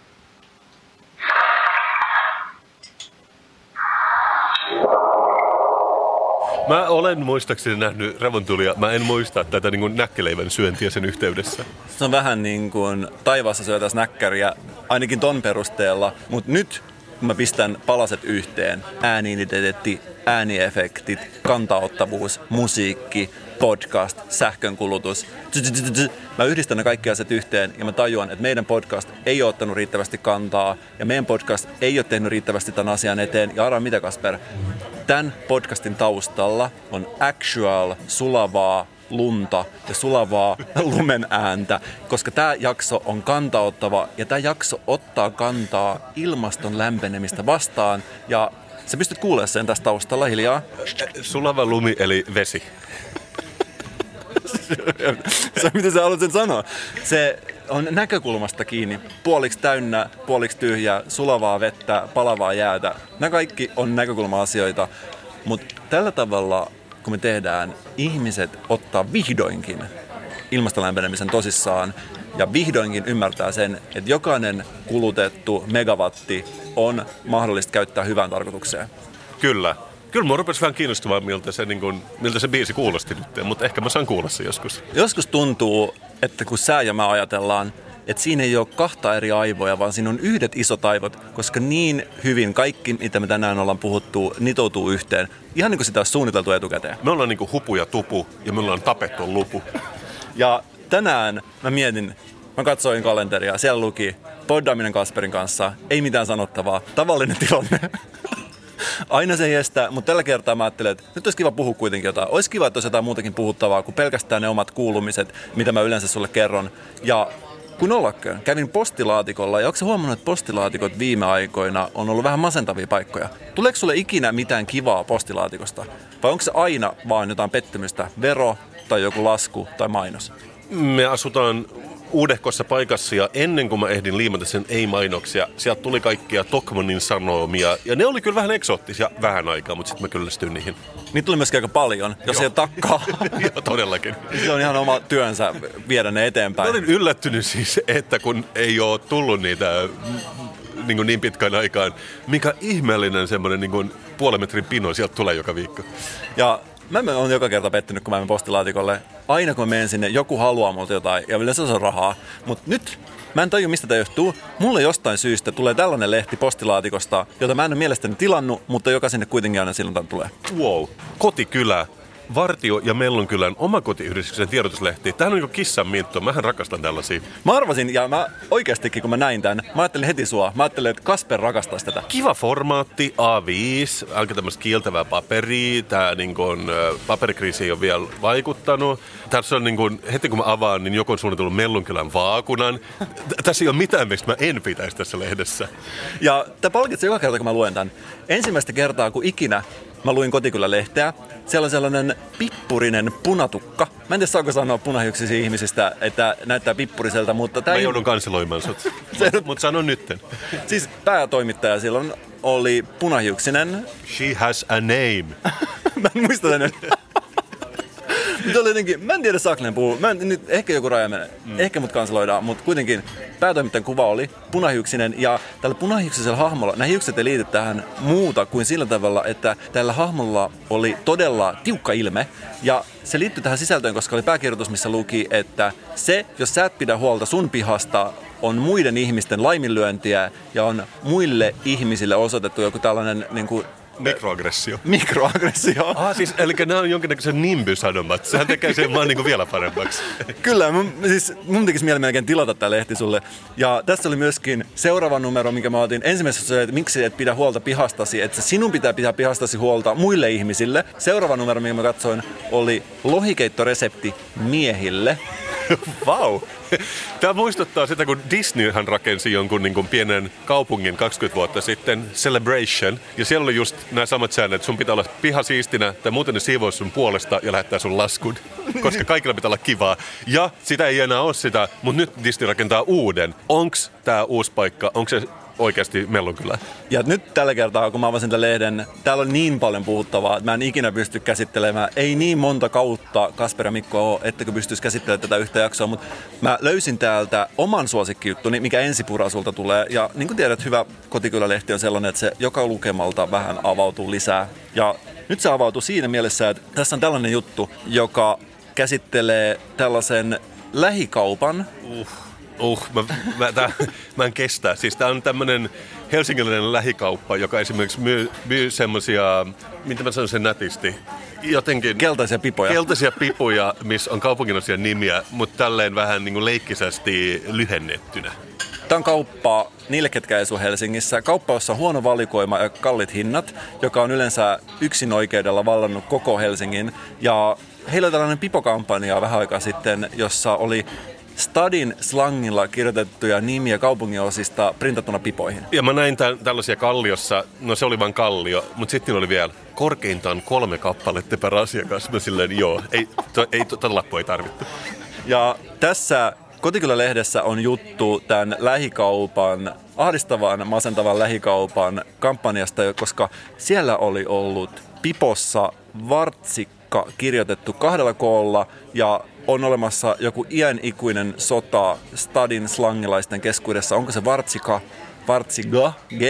Mä olen muistaakseni nähnyt revontulia. Mä en muista tätä niin näkkeleivän syöntiä sen yhteydessä. Se on vähän niin kuin taivaassa syötäisiin näkkäriä, ainakin ton perusteella. Mutta nyt mä pistän palaset yhteen, ääniidentiteetti, ääniefektit, kantaottavuus, musiikki, podcast, sähkönkulutus. Mä yhdistän ne kaikki asiat yhteen ja mä tajuan, että meidän podcast ei ole ottanut riittävästi kantaa ja meidän podcast ei ole tehnyt riittävästi tämän asian eteen. Ja arvaa mitä Kasper, tämän podcastin taustalla on actual, sulavaa, lunta ja sulavaa lumen ääntä, koska tämä jakso on kantaottava ja tämä jakso ottaa kantaa ilmaston lämpenemistä vastaan ja sä pystyt kuulemaan sen tästä taustalla hiljaa. Sulava lumi eli vesi. se, miten sä haluat sen sanoa. Se on näkökulmasta kiinni. Puoliksi täynnä, puoliksi tyhjä, sulavaa vettä, palavaa jäätä. Nämä kaikki on näkökulma-asioita. Mutta tällä tavalla, kun me tehdään, ihmiset ottaa vihdoinkin ilmastolämpenemisen tosissaan ja vihdoinkin ymmärtää sen, että jokainen kulutettu megawatti on mahdollista käyttää hyvään tarkoitukseen. Kyllä. Kyllä mua rupesi vähän kiinnostamaan, miltä se, niin kuin, miltä se biisi kuulosti nyt, mutta ehkä mä saan kuulla se joskus. Joskus tuntuu, että kun sä ja mä ajatellaan, että siinä ei ole kahta eri aivoja, vaan siinä on yhdet isot aivot, koska niin hyvin kaikki, mitä me tänään ollaan puhuttu, nitoutuu yhteen. Ihan niin kuin sitä olisi suunniteltu etukäteen. Me ollaan niin kuin hupu ja tupu ja me ollaan tapettu lupu. Ja tänään mä mietin, mä katsoin kalenteria, siellä luki poddaaminen Kasperin kanssa, ei mitään sanottavaa, tavallinen tilanne. Aina se estää, mutta tällä kertaa mä ajattelin, että nyt olisi kiva puhua kuitenkin jotain. Olisi kiva, että olisi jotain muutakin puhuttavaa kuin pelkästään ne omat kuulumiset, mitä mä yleensä sulle kerron. Ja kun ollakaan, kävin postilaatikolla ja onko huomannut, että postilaatikot viime aikoina on ollut vähän masentavia paikkoja? Tuleeko sulle ikinä mitään kivaa postilaatikosta? Vai onko se aina vaan jotain pettymystä, vero tai joku lasku tai mainos? Me asutaan uudehkossa paikassa ja ennen kuin mä ehdin liimata sen ei-mainoksia, sieltä tuli kaikkia Tokmanin sanomia. Ja ne oli kyllä vähän eksoottisia vähän aikaa, mutta sitten mä kyllästyin niihin. Niitä tuli myöskin aika paljon, jos ei takkaa. Joo, todellakin. Se on ihan oma työnsä viedä ne eteenpäin. Mä olin yllättynyt siis, että kun ei ole tullut niitä niin, kuin niin pitkään aikaan, mikä ihmeellinen semmoinen niin kuin puolen metrin pino sieltä tulee joka viikko. Ja mä oon joka kerta pettynyt, kun mä menen postilaatikolle aina kun menen sinne, joku haluaa multa jotain ja yleensä se on rahaa. Mutta nyt Mä en tajua, mistä tämä johtuu. Mulle jostain syystä tulee tällainen lehti postilaatikosta, jota mä en ole mielestäni tilannut, mutta joka sinne kuitenkin aina silloin tulee. Wow. Kotikylä. Vartio ja Mellonkylän omakotiyhdistyksen tiedotuslehti. Tämä on niin kissan minttu. Mähän rakastan tällaisia. Mä arvasin, ja mä oikeastikin kun mä näin tämän, mä ajattelin heti sua. Mä ajattelin, että Kasper rakastaisi tätä. Kiva formaatti, A5, aika tämmöistä kieltävää paperia. Tämä niin kuin, paperikriisi ei ole vielä vaikuttanut. Tässä on niin kuin, heti kun mä avaan, niin joku on suunnitellut Mellonkylän vaakunan. Tässä ei ole mitään, mistä mä en pitäisi tässä lehdessä. Ja tämä palkitsee joka kerta, kun mä luen tämän. Ensimmäistä kertaa, kun ikinä mä luin kotikylä-lehteä. Siellä on sellainen pippurinen punatukka. Mä en tiedä, saako sanoa punahiuksisia ihmisistä, että näyttää pippuriselta, mutta... Mä joudun kanseloimaan sut. Mutta mut sano nytten. Siis päätoimittaja silloin oli punahiuksinen. She has a name. mä en muista tänne. Mutta oli jotenkin, mä en tiedä Saklen puhuu. Mä en, nyt ehkä joku raja menee. Mm. Ehkä mut kanseloidaan, mutta kuitenkin päätoimittajan kuva oli punahiuksinen ja tällä punahiuksisella hahmolla, nämä hiukset ei liity tähän muuta kuin sillä tavalla, että tällä hahmolla oli todella tiukka ilme ja se liittyy tähän sisältöön, koska oli pääkirjoitus, missä luki, että se, jos sä et pidä huolta sun pihasta, on muiden ihmisten laiminlyöntiä ja on muille ihmisille osoitettu joku tällainen niin kuin, Mikroaggressio. Mikroaggressio. Ah, siis, eli nämä on jonkinnäköisen nimbysanomat. Sehän tekee sen vaan niin vielä paremmaksi. Kyllä, mun, siis mun tekisi mieli melkein tilata tämä lehti sulle. Ja tässä oli myöskin seuraava numero, minkä mä otin. Ensimmäisessä se, että miksi et pidä huolta pihastasi, että sinun pitää pitää pihastasi huolta muille ihmisille. Seuraava numero, minkä mä katsoin, oli lohikeittoresepti miehille. Vau! Tämä muistuttaa sitä, kun Disneyhän rakensi jonkun niin kuin pienen kaupungin 20 vuotta sitten, Celebration, ja siellä oli just nämä samat säännöt, että sun pitää olla piha siistinä, tai muuten ne siivoisi sun puolesta ja lähettää sun laskun, koska kaikilla pitää olla kivaa. Ja sitä ei enää ole sitä, mutta nyt Disney rakentaa uuden. Onks tämä uusi paikka, onko se oikeasti Mellonkylä. Ja nyt tällä kertaa, kun mä avasin tämän lehden, täällä on niin paljon puhuttavaa, että mä en ikinä pysty käsittelemään. Ei niin monta kautta Kasper ja Mikko ole, ettekö pystyisi käsittelemään tätä yhtä jaksoa, mutta mä löysin täältä oman suosikkijuttuni, mikä ensipura sulta tulee. Ja niin kuin tiedät, hyvä kotikylälehti on sellainen, että se joka lukemalta vähän avautuu lisää. Ja nyt se avautuu siinä mielessä, että tässä on tällainen juttu, joka käsittelee tällaisen lähikaupan. Uh Uh, mä, mä, tää, mä en kestä. Siis tää on tämmönen helsingiläinen lähikauppa, joka esimerkiksi myy, myy semmosia, mitä mä sanon sen nätisti, jotenkin... Keltaisia pipoja. Keltaisia pipoja, missä on kaupunginosia nimiä, mutta tälleen vähän niin kuin leikkisästi lyhennettynä. Tämä on kauppa niille, ketkä ei Helsingissä. Kauppa, jossa on huono valikoima ja kallit hinnat, joka on yleensä yksin oikeudella vallannut koko Helsingin. Ja heillä oli tällainen pipokampanja vähän aikaa sitten, jossa oli Stadin slangilla kirjoitettuja nimiä kaupunginosista printattuna pipoihin. Ja mä näin tämän, tällaisia kalliossa, no se oli vain kallio, mutta sitten oli vielä korkeintaan kolme kappaletta per asiakas. Mä silleen, joo, ei, to, ei to, tota lappua ei tarvittu. Ja tässä Kotikylä-lehdessä on juttu tämän lähikaupan, ahdistavan, masentavan lähikaupan kampanjasta, koska siellä oli ollut pipossa vartsikka kirjoitettu kahdella koolla ja on olemassa joku iän ikuinen sota stadin slangilaisten keskuudessa. Onko se vartsika, vartsiga, g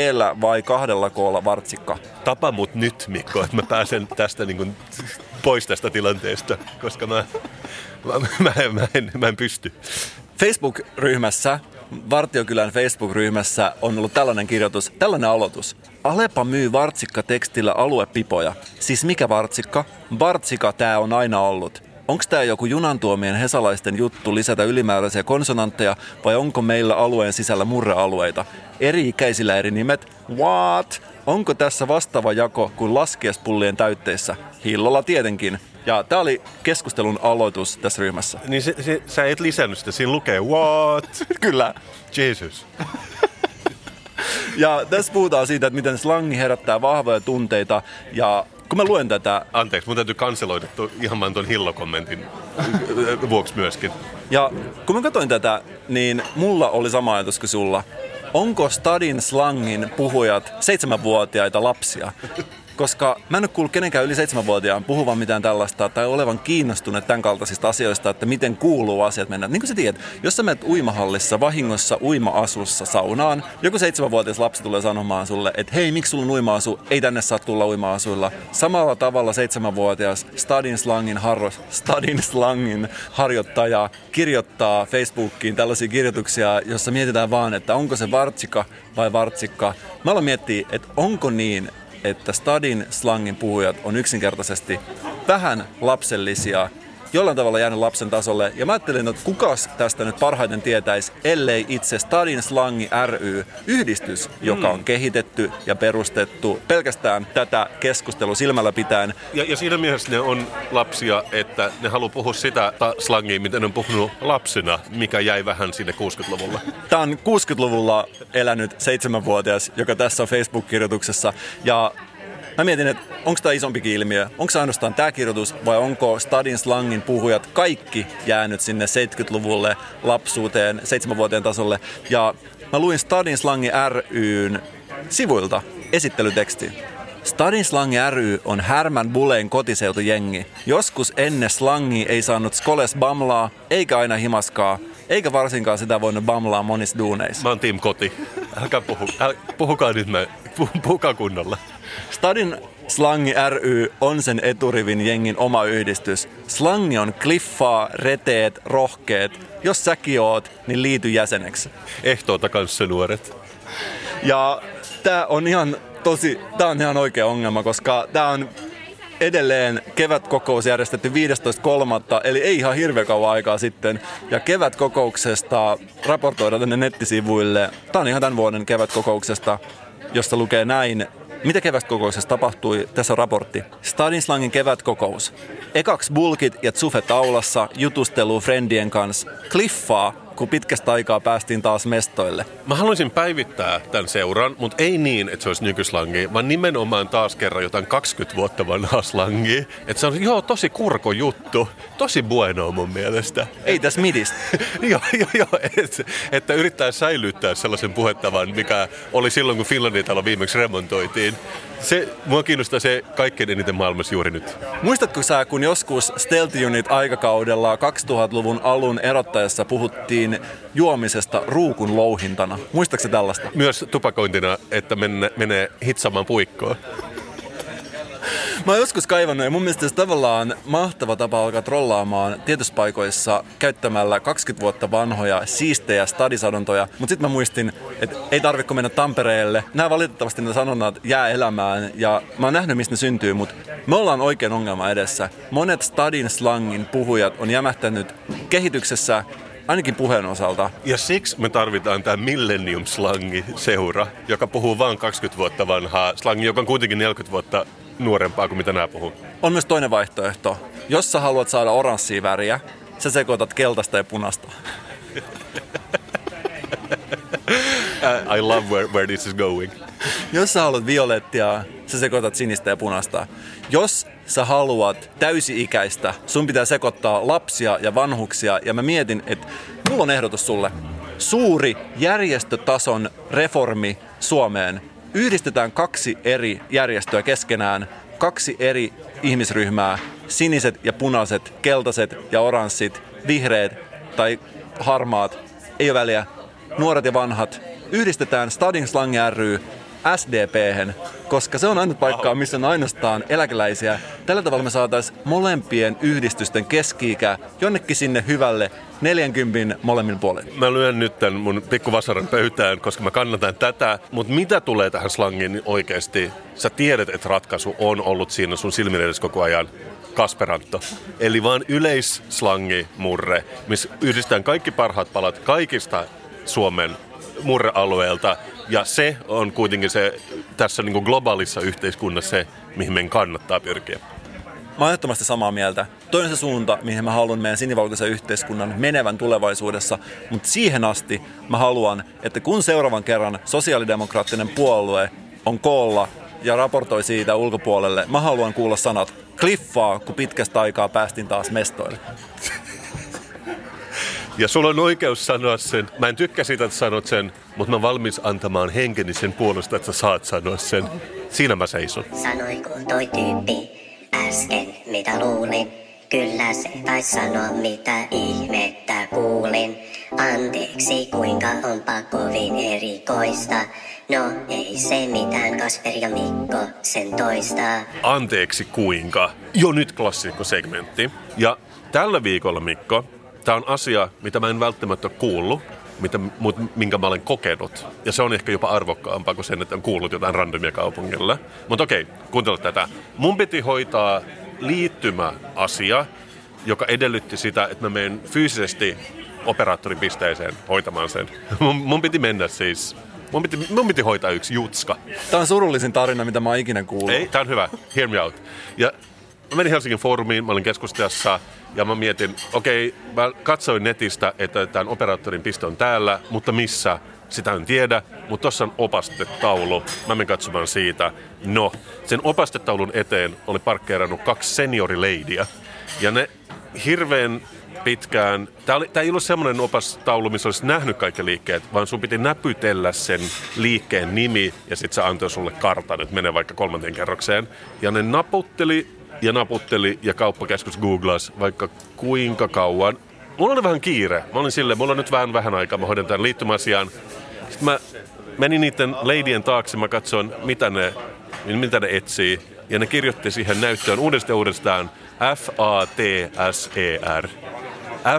vai kahdella koolla vartsikka? Tapa mut nyt, Mikko, että mä pääsen tästä niin kuin, pois tästä tilanteesta, koska mä, mä, mä, mä, en, mä en pysty. Facebook-ryhmässä, Vartiokylän Facebook-ryhmässä on ollut tällainen kirjoitus, tällainen aloitus. Alepa myy vartsikka tekstillä aluepipoja. Siis mikä vartsikka? Vartsika tää on aina ollut. Onko tämä joku junantuomien hesalaisten juttu lisätä ylimääräisiä konsonantteja vai onko meillä alueen sisällä murrealueita? Eri ikäisillä eri nimet? What? Onko tässä vastaava jako kuin laskiaspullien täytteissä? Hillolla tietenkin. Ja tämä oli keskustelun aloitus tässä ryhmässä. Niin se, se, sä et lisännyt sitä, siinä lukee what? Kyllä. Jesus. ja tässä puhutaan siitä, että miten slangi herättää vahvoja tunteita ja kun mä luen tätä... Anteeksi, mun täytyy kanseloida ihan vaan tuon hillokommentin vuoksi myöskin. Ja kun mä katsoin tätä, niin mulla oli sama ajatus kuin sulla. Onko stadin slangin puhujat seitsemänvuotiaita lapsia? Koska mä en ole kuullut kenenkään yli seitsemänvuotiaan puhuvan mitään tällaista tai olevan kiinnostunut tämän kaltaisista asioista, että miten kuuluu asiat mennä. Niin kuin sä tiedät, jos sä menet uimahallissa vahingossa uima-asussa saunaan, joku seitsemänvuotias lapsi tulee sanomaan sulle, että hei, miksi sulla on uima-asu, ei tänne saa tulla uima-asuilla. Samalla tavalla seitsemänvuotias Stadin slangin, harro, Stadin slangin harjoittaja kirjoittaa Facebookiin tällaisia kirjoituksia, jossa mietitään vaan, että onko se vartsika vai vartsikka. Mä aloin miettiä, että onko niin, että Stadin slangin puhujat on yksinkertaisesti vähän lapsellisia jollain tavalla jäänyt lapsen tasolle. Ja mä ajattelin, että kukas tästä nyt parhaiten tietäisi, ellei itse Stadin Slangi ry, yhdistys, joka on kehitetty ja perustettu pelkästään tätä keskustelua silmällä pitäen. Ja, ja siinä mielessä ne on lapsia, että ne haluaa puhua sitä ta- slangia, mitä ne on puhunut lapsina, mikä jäi vähän sinne 60-luvulla. Tämä on 60-luvulla elänyt seitsemänvuotias, joka tässä on Facebook-kirjoituksessa. Ja Mä mietin, että onko tämä isompikin ilmiö, onko se ainoastaan tämä kirjoitus vai onko Stadin slangin puhujat kaikki jäänyt sinne 70-luvulle lapsuuteen, seitsemänvuoteen tasolle. Ja mä luin Stadin slangin ryn sivuilta esittelyteksti. Stadin Slangi ry on Härmän Buleen kotiseutujengi. Joskus ennen slangi ei saanut skoles bamlaa, eikä aina himaskaa, eikä varsinkaan sitä voinut bamlaa monissa duuneissa. Mä oon Team Koti. Älkää puhu. Äl, puhukaa nyt, mä, puhukaa kunnolla. Stadin Slangi ry on sen eturivin jengin oma yhdistys. Slangi on kliffaa, reteet, rohkeet. Jos säkin oot, niin liity jäseneksi. Ehtoota kanssa nuoret. Ja tää on ihan tosi, tää on ihan oikea ongelma, koska tää on edelleen kevätkokous järjestetty 15.3. eli ei ihan hirveän kauan aikaa sitten. Ja kevätkokouksesta raportoidaan tänne nettisivuille. Tämä on ihan tämän vuoden kevätkokouksesta, josta lukee näin. Mitä kevätkokouksessa tapahtui? Tässä on raportti. Stadinslangin kevätkokous. Ekaksi bulkit ja Zufe taulassa jutustelu friendien kanssa. Kliffaa, kun pitkästä aikaa päästiin taas mestoille. Mä haluaisin päivittää tämän seuran, mutta ei niin, että se olisi nykyslangi, vaan nimenomaan taas kerran jotain 20 vuotta vanhaa slangia. Että se on joo, tosi kurko juttu. Tosi bueno mun mielestä. Ei tässä midistä. joo, joo, joo. Et, että yrittää säilyttää sellaisen puhettavan, mikä oli silloin, kun Finlandin talo viimeksi remontoitiin. Se, mua kiinnostaa se kaikkein eniten maailmassa juuri nyt. Muistatko sä, kun joskus Stealth Unit aikakaudella 2000-luvun alun erottaessa puhuttiin juomisesta ruukun louhintana? Muistatko tällaista? Myös tupakointina, että menne, menee hitsamaan puikkoa. Mä oon joskus kaivannut ja mun mielestä se tavallaan mahtava tapa alkaa trollaamaan tietyspaikoissa käyttämällä 20 vuotta vanhoja siistejä stadisadontoja. Mutta sitten mä muistin, että ei tarvitse mennä Tampereelle. Nämä valitettavasti ne sanonnat jää elämään ja mä oon nähnyt mistä ne syntyy, mutta me ollaan oikein ongelma edessä. Monet stadin slangin puhujat on jämähtänyt kehityksessä ainakin puheen osalta. Ja siksi me tarvitaan tämä Millennium Slangi seura, joka puhuu vain 20 vuotta vanhaa slangi, joka on kuitenkin 40 vuotta nuorempaa kuin mitä nämä puhuu. On myös toinen vaihtoehto. Jos sä haluat saada oranssia väriä, sä sekoitat keltaista ja punasta. I love where, where this is going. Jos sä haluat violettia, sä sekoitat sinistä ja punasta. Jos sä haluat täysi-ikäistä, sun pitää sekoittaa lapsia ja vanhuksia. Ja mä mietin, että mulla on ehdotus sulle. Suuri järjestötason reformi Suomeen. Yhdistetään kaksi eri järjestöä keskenään, kaksi eri ihmisryhmää, siniset ja punaiset, keltaiset ja oranssit, vihreät tai harmaat, ei ole väliä, nuoret ja vanhat, yhdistetään Stading Slang ry sdp koska se on ainut paikka, missä on ainoastaan eläkeläisiä. Tällä tavalla me saataisiin molempien yhdistysten keski jonnekin sinne hyvälle 40 molemmin puolin. Mä lyön nyt tämän mun pikkuvasaran pöytään, koska mä kannatan tätä. Mutta mitä tulee tähän slangiin niin oikeasti? Sä tiedät, että ratkaisu on ollut siinä sun silmin edes koko ajan. Kasperantto. Eli vaan yleisslangi murre, missä yhdistetään kaikki parhaat palat kaikista Suomen murrealueelta. Ja se on kuitenkin se tässä niin kuin globaalissa yhteiskunnassa se, mihin meidän kannattaa pyrkiä. Mä ehdottomasti samaa mieltä. Toinen se suunta, mihin mä haluan meidän sinivalkoisen yhteiskunnan menevän tulevaisuudessa, mutta siihen asti mä haluan, että kun seuraavan kerran sosiaalidemokraattinen puolue on koolla ja raportoi siitä ulkopuolelle, mä haluan kuulla sanat kliffaa, kun pitkästä aikaa päästin taas mestoille. Ja sulla on oikeus sanoa sen. Mä en tykkää siitä, että sanot sen, mutta mä oon valmis antamaan henkeni sen puolesta, että sä saat sanoa sen. Siinä mä seison. Sanoiko toi tyyppi äsken, mitä luulin? Kyllä se taisi sanoa, mitä ihmettä kuulin. Anteeksi, kuinka onpa kovin erikoista. No ei se mitään, Kasper ja Mikko sen toistaa. Anteeksi kuinka. Jo nyt klassikkosegmentti. Ja tällä viikolla, Mikko, tämä on asia, mitä mä en välttämättä kuullut, mitä, mut, minkä mä olen kokenut. Ja se on ehkä jopa arvokkaampaa kuin sen, että on kuullut jotain randomia kaupungilla. Mutta okei, kuuntele tätä. Mun piti hoitaa liittymäasia, joka edellytti sitä, että mä menen fyysisesti operaattoripisteeseen hoitamaan sen. Mun, mun piti mennä siis Mun piti, mun piti hoitaa yksi jutska. Tämä on surullisin tarina, mitä mä oon ikinä kuullut. Ei, tää on hyvä. Hear me out. Ja mä menin Helsingin foorumiin, mä olin keskustajassa ja mä mietin, okei, okay, mä katsoin netistä, että tämän operaattorin piste on täällä, mutta missä? Sitä en tiedä, mutta tuossa on opastetaulu. Mä menen katsomaan siitä. No, sen opastetaulun eteen oli parkkeerannut kaksi seniorileidiä. Ja ne hirveän pitkään. Tämä, oli, tämä ei ollut semmoinen opastaulu, missä olisi nähnyt kaikki liikkeet, vaan sun piti näpytellä sen liikkeen nimi ja sitten se antoi sulle kartan, että menee vaikka kolmanteen kerrokseen. Ja ne naputteli ja naputteli ja kauppakeskus googlas vaikka kuinka kauan. Mulla oli vähän kiire. Mä olin silleen, mulla on nyt vähän vähän aikaa, mä hoidan tämän liittymäasian. Sitten mä menin niiden leidien taakse, mä katsoin, mitä ne, mitä ne etsii. Ja ne kirjoitti siihen näyttöön uudestaan uudestaan F-A-T-S-E-R.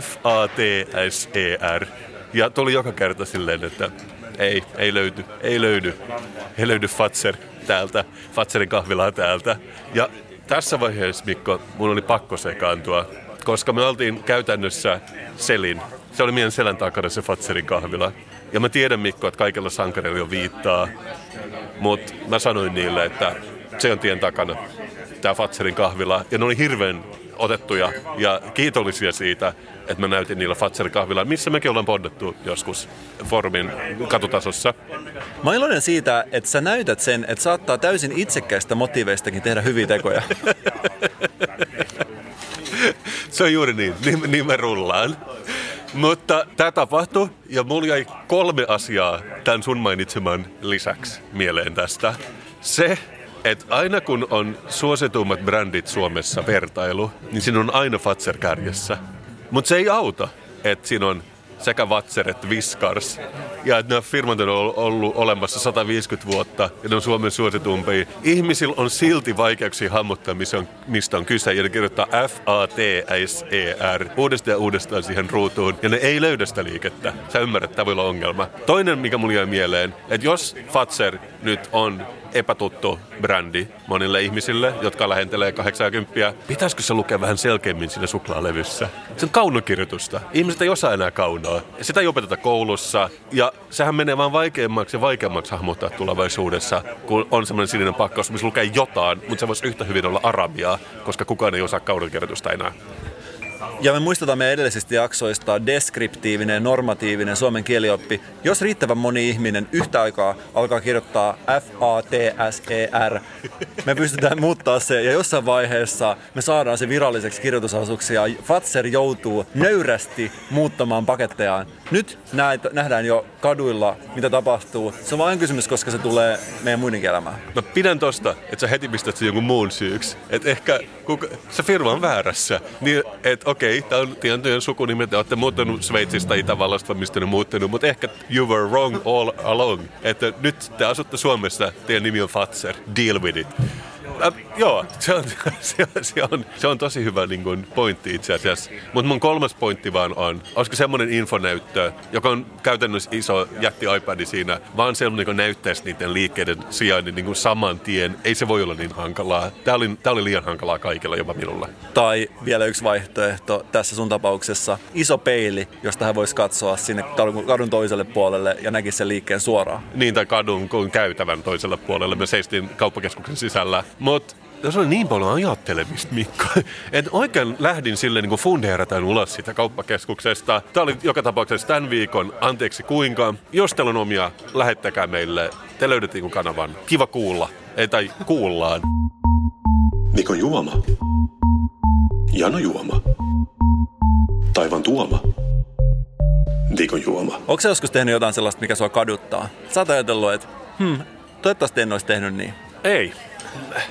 F-A-T-S-E-R. Ja tuli joka kerta silleen, että ei, ei löydy, ei löydy. Ei löydy Fatser täältä, Fatserin kahvilaa täältä. Ja tässä vaiheessa, Mikko, mun oli pakko sekaantua, koska me oltiin käytännössä selin. Se oli meidän selän takana se Fatserin kahvila. Ja mä tiedän, Mikko, että kaikilla sankareilla jo viittaa. Mutta mä sanoin niille, että se on tien takana, tämä Fatserin kahvila. Ja ne oli hirveän otettuja ja kiitollisia siitä, että mä näytin niillä Fatser kahvilla, missä mekin ollaan poddattu joskus foorumin katutasossa. Mä iloinen siitä, että sä näytät sen, että saattaa täysin itsekkäistä motiveistakin tehdä hyviä tekoja. Se on juuri niin, niin, niin mä rullaan. Mutta tämä tapahtui ja mulla jäi kolme asiaa tämän sun mainitseman lisäksi mieleen tästä. Se, että aina kun on suositummat brändit Suomessa vertailu, niin siinä on aina Fatser kärjessä. Mutta se ei auta, että siinä on sekä Vatser että Viskars. Ja että nämä firmat on ollut olemassa 150 vuotta ja ne on Suomen suositumpia. Ihmisillä on silti vaikeuksia hahmottaa, mistä on kyse. Ja ne kirjoittaa F-A-T-S-E-R uudestaan ja uudestaan siihen ruutuun. Ja ne ei löydä sitä liikettä. Sä ymmärrät, että tämä voi olla ongelma. Toinen, mikä mulla jäi mieleen, että jos Fatser nyt on epätuttu brändi monille ihmisille, jotka lähentelee 80. Pitäisikö se lukea vähän selkeämmin siinä suklaalevyssä? Se on kaunokirjoitusta. Ihmiset ei osaa enää kaunoa. Sitä ei opeteta koulussa. Ja sehän menee vaan vaikeammaksi ja vaikeammaksi hahmottaa tulevaisuudessa, kun on semmoinen sininen pakkaus, missä lukee jotain, mutta se voisi yhtä hyvin olla arabiaa, koska kukaan ei osaa kaunokirjoitusta enää. Ja me muistetaan meidän edellisistä jaksoista deskriptiivinen, normatiivinen suomen kielioppi. Jos riittävän moni ihminen yhtä aikaa alkaa kirjoittaa F-A-T-S-E-R, me pystytään muuttaa se ja jossain vaiheessa me saadaan se viralliseksi kirjoitusasuksi ja Fatser joutuu nöyrästi muuttamaan pakettejaan. Nyt nähdään jo kaduilla, mitä tapahtuu. Se on vain kysymys, koska se tulee meidän muidenkin elämään. Mä pidän tosta, että sä heti pistät sen jonkun muun syyksi. Että ehkä kuka, se firma on väärässä. Niin, että okei, okay, tää on tietojen sukunimet, te olette muuttanut Sveitsistä, Itävallasta, mistä ne muuttanut, mutta ehkä you were wrong all along. Että nyt te asutte Suomessa, teidän nimi on Fatser, deal with it. Äh, joo, se on, se, on, se, on, se on tosi hyvä niin kuin, pointti itse asiassa. Mutta mun kolmas pointti vaan on, olisiko semmoinen infonäyttö, joka on käytännössä iso jätti iPad siinä, vaan semmoinen, niin näyttäisi niiden liikkeiden sijainnin niin kuin saman tien. Ei se voi olla niin hankalaa. Tämä oli, oli liian hankalaa kaikilla, jopa minulla. Tai vielä yksi vaihtoehto tässä sun tapauksessa, iso peili, josta hän voisi katsoa sinne kadun toiselle puolelle ja näkisi sen liikkeen suoraan. Niin, tai kadun kuin käytävän toiselle puolelle. Me seistiin kauppakeskuksen sisällä mutta se oli niin paljon ajattelemista, Mikko, että oikein lähdin sille niin fundeeratan ulos siitä kauppakeskuksesta. Tämä oli joka tapauksessa tämän viikon Anteeksi kuinka. Jos teillä on omia, lähettäkää meille. Te löydätte niin kanavan. Kiva kuulla. Ei, tai kuullaan. Mikon juoma. Jano juoma. Taivan tuoma. viikon juoma. Onko se joskus tehnyt jotain sellaista, mikä sua kaduttaa? Sä oot ajatellut, että hmm, toivottavasti en olisi tehnyt niin. Ei.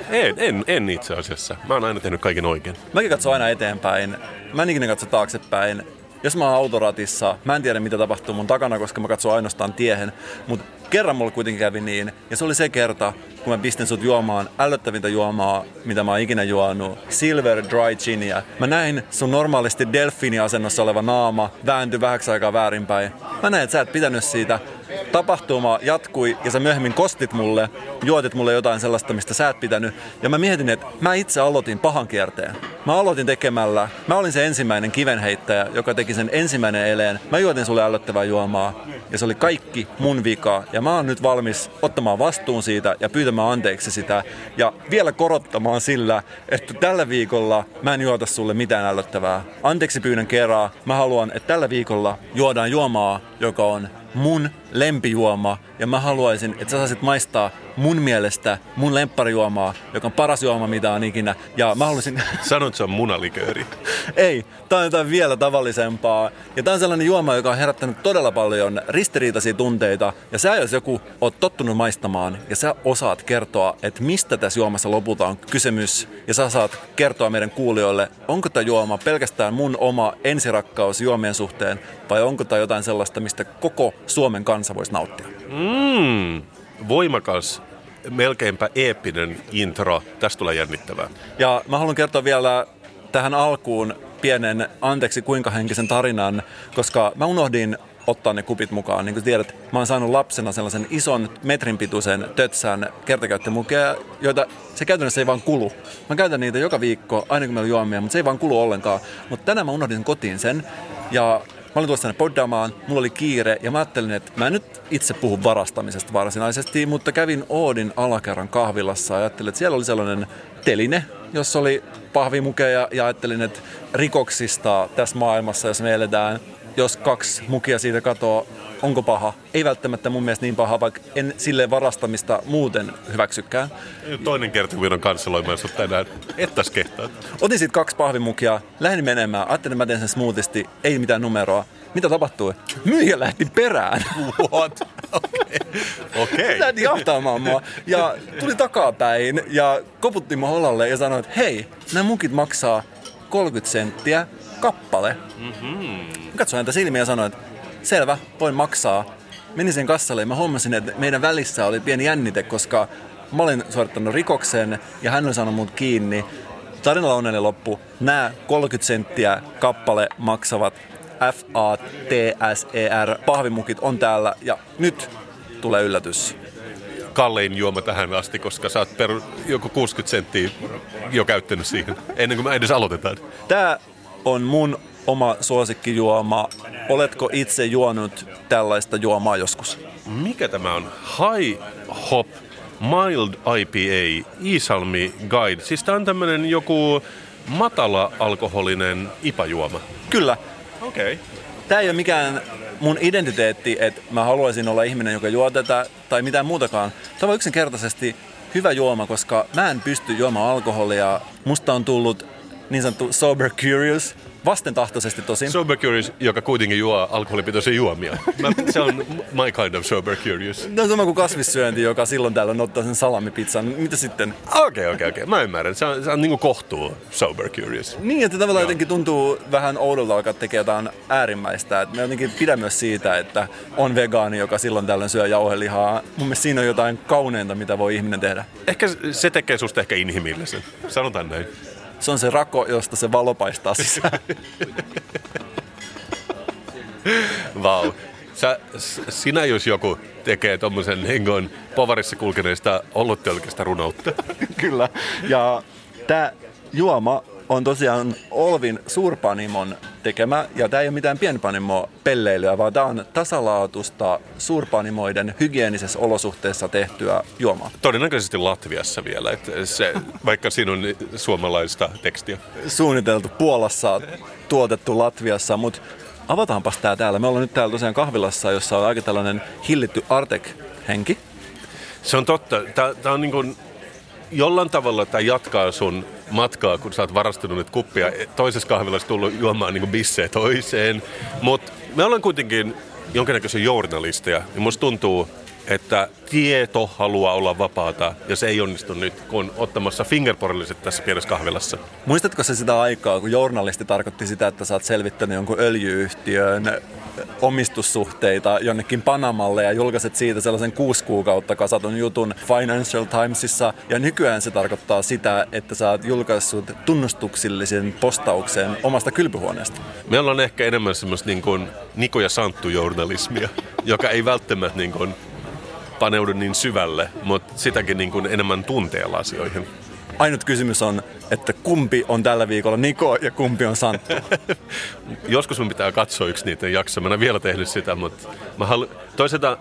En, en, en itse asiassa. Mä oon aina tehnyt kaiken oikein. Mäkin katson aina eteenpäin. Mä en ikinä katso taaksepäin. Jos mä oon autoratissa, mä en tiedä mitä tapahtuu mun takana, koska mä katson ainoastaan tiehen. Mutta kerran mulla kuitenkin kävi niin, ja se oli se kerta, kun mä pistin sut juomaan ällöttävintä juomaa, mitä mä oon ikinä juonut, Silver Dry Ginia. Mä näin sun normaalisti delfiini-asennossa oleva naama vääntyi vähäksi aikaa väärinpäin. Mä näin, että sä et pitänyt siitä. Tapahtuma jatkui ja sä myöhemmin kostit mulle, juotit mulle jotain sellaista, mistä sä et pitänyt. Ja mä mietin, että mä itse aloitin pahan kierteen. Mä aloitin tekemällä, mä olin se ensimmäinen kivenheittäjä, joka teki sen ensimmäinen eleen. Mä juotin sulle ällöttävää juomaa ja se oli kaikki mun vika. Ja mä oon nyt valmis ottamaan vastuun siitä ja pyytämään anteeksi sitä. Ja vielä korottamaan sillä, että tällä viikolla mä en juota sulle mitään ällöttävää. Anteeksi pyydän kerran. Mä haluan, että tällä viikolla juodaan juomaa, joka on mun lempijuoma ja mä haluaisin, että sä saisit maistaa mun mielestä mun lempparijuomaa, joka on paras juoma, mitä on ikinä. Ja mä haluaisin... Sanot, se on munalikööri. Ei, tää on jotain vielä tavallisempaa. Ja tää on sellainen juoma, joka on herättänyt todella paljon ristiriitaisia tunteita. Ja sä jos joku oot tottunut maistamaan ja sä osaat kertoa, että mistä tässä juomassa lopulta on kysymys. Ja sä saat kertoa meidän kuulijoille, onko tämä juoma pelkästään mun oma ensirakkaus juomien suhteen vai onko tämä jotain sellaista, mistä koko Suomen kansa voisi nauttia. Mm, voimakas, melkeinpä eeppinen intro. Tästä tulee jännittävää. Ja mä haluan kertoa vielä tähän alkuun pienen anteeksi kuinka henkisen tarinan, koska mä unohdin ottaa ne kupit mukaan. Niin kuin tiedät, mä oon saanut lapsena sellaisen ison metrin pituisen tötsän kertakäyttömukeja, joita se käytännössä ei vaan kulu. Mä käytän niitä joka viikko, aina kun meillä on juomia, mutta se ei vaan kulu ollenkaan. Mutta tänään mä unohdin kotiin sen ja Mä olin tuossa tänne poddaamaan, mulla oli kiire ja mä ajattelin, että mä en nyt itse puhu varastamisesta varsinaisesti, mutta kävin Oodin alakerran kahvilassa ja ajattelin, että siellä oli sellainen teline, jossa oli pahvimukeja ja ajattelin, että rikoksista tässä maailmassa, jos me eletään, jos kaksi mukia siitä katoaa, onko paha? Ei välttämättä mun mielestä niin paha, vaikka en sille varastamista muuten hyväksykään. Toinen kerta, kun on kansaloimaan sut tänään. Ettäs kehtaa. Otin sitten kaksi pahvimukia, lähdin menemään, ajattelin, että mä teen sen smoothisti, ei mitään numeroa. Mitä tapahtui? Myyjä lähti perään. What? Okei. Okay. Lähti jahtaamaan mua. Ja tuli takapäin ja koputti mua holalle ja sanoi, että hei, nämä mukit maksaa 30 senttiä kappale. Mm-hmm. Katsoin häntä silmiä ja sanoin, että selvä, voin maksaa. Menin sen kassalle ja mä huomasin, että meidän välissä oli pieni jännite, koska mä olin suorittanut rikoksen ja hän oli saanut mut kiinni. Tarinalla onnellinen loppu. Nämä 30 senttiä kappale maksavat F-A-T-S-E-R pahvimukit on täällä ja nyt tulee yllätys. Kallein juoma tähän asti, koska sä oot per joku 60 senttiä jo käyttänyt siihen, ennen kuin me edes aloitetaan. Tää on mun oma suosikkijuoma. Oletko itse juonut tällaista juomaa joskus? Mikä tämä on? High Hop Mild IPA Iisalmi Guide. Siis tää on tämmönen joku matala-alkoholinen ipajuoma. Kyllä. Okei. Okay. Tämä ei ole mikään mun identiteetti, että mä haluaisin olla ihminen, joka juo tätä tai mitään muutakaan. Tämä on yksinkertaisesti hyvä juoma, koska mä en pysty juomaan alkoholia. Musta on tullut niin sanottu sober curious, vastentahtoisesti tosin. Sober curious, joka kuitenkin juo alkoholipitoisia juomia. Mä, se on my kind of sober curious. No sama kuin kasvissyönti, joka silloin tällöin ottaa sen salamipizzan. Mitä sitten? Okei, okei, okei. Mä ymmärrän. Se on, se on niin kohtuu sober curious. Niin, että tavallaan Joo. jotenkin tuntuu vähän oudolta alkaa tekee jotain äärimmäistä. Et mä jotenkin pidän myös siitä, että on vegaani, joka silloin tällöin syö jauhelihaa. Mun mielestä siinä on jotain kauneinta, mitä voi ihminen tehdä. Ehkä se tekee susta ehkä inhimillisen. Sanotaan näin. Se on se rako, josta se valo paistaa sisään. Vau. Sä, sinä jos joku tekee tuommoisen hengon povarissa kulkeneesta olluttölkistä runoutta. Kyllä. Ja tämä juoma on tosiaan Olvin suurpanimon tekemä, ja tämä ei ole mitään pienpanimo pelleilyä, vaan tämä on tasalaatusta suurpanimoiden hygienisessä olosuhteessa tehtyä juomaa. Todennäköisesti Latviassa vielä, että se, vaikka siinä on suomalaista tekstiä. Suunniteltu Puolassa, tuotettu Latviassa, mutta avataanpas tämä täällä. Me ollaan nyt täällä tosiaan kahvilassa, jossa on aika tällainen hillitty Artek-henki. Se on totta. Tämä on niin kuin, jollain tavalla tämä jatkaa sun matkaa, kun sä oot varastanut nyt kuppia. Toisessa kahvilassa tullut juomaan niin bissejä toiseen. Mutta me ollaan kuitenkin jonkinnäköisiä journalisteja. Ja musta tuntuu, että tieto haluaa olla vapaata ja se ei onnistu nyt, kun on ottamassa fingerporilliset tässä pienessä kahvilassa. Muistatko se sitä aikaa, kun journalisti tarkoitti sitä, että sä oot selvittänyt jonkun öljyyhtiön omistussuhteita jonnekin Panamalle ja julkaiset siitä sellaisen kuusi kuukautta kasatun jutun Financial Timesissa. Ja nykyään se tarkoittaa sitä, että sä oot julkaissut tunnustuksellisen postauksen omasta kylpyhuoneesta. Meillä on ehkä enemmän semmoista niin kuin Niko ja Santtu journalismia, joka ei välttämättä niin kuin paneudu niin syvälle, mutta sitäkin niin kuin enemmän tunteella asioihin. Ainut kysymys on, että kumpi on tällä viikolla Niko ja kumpi on Santtu? Joskus mun pitää katsoa yksi niiden jaksoja. Mä en vielä tehnyt sitä, mutta mä halu... toisaalta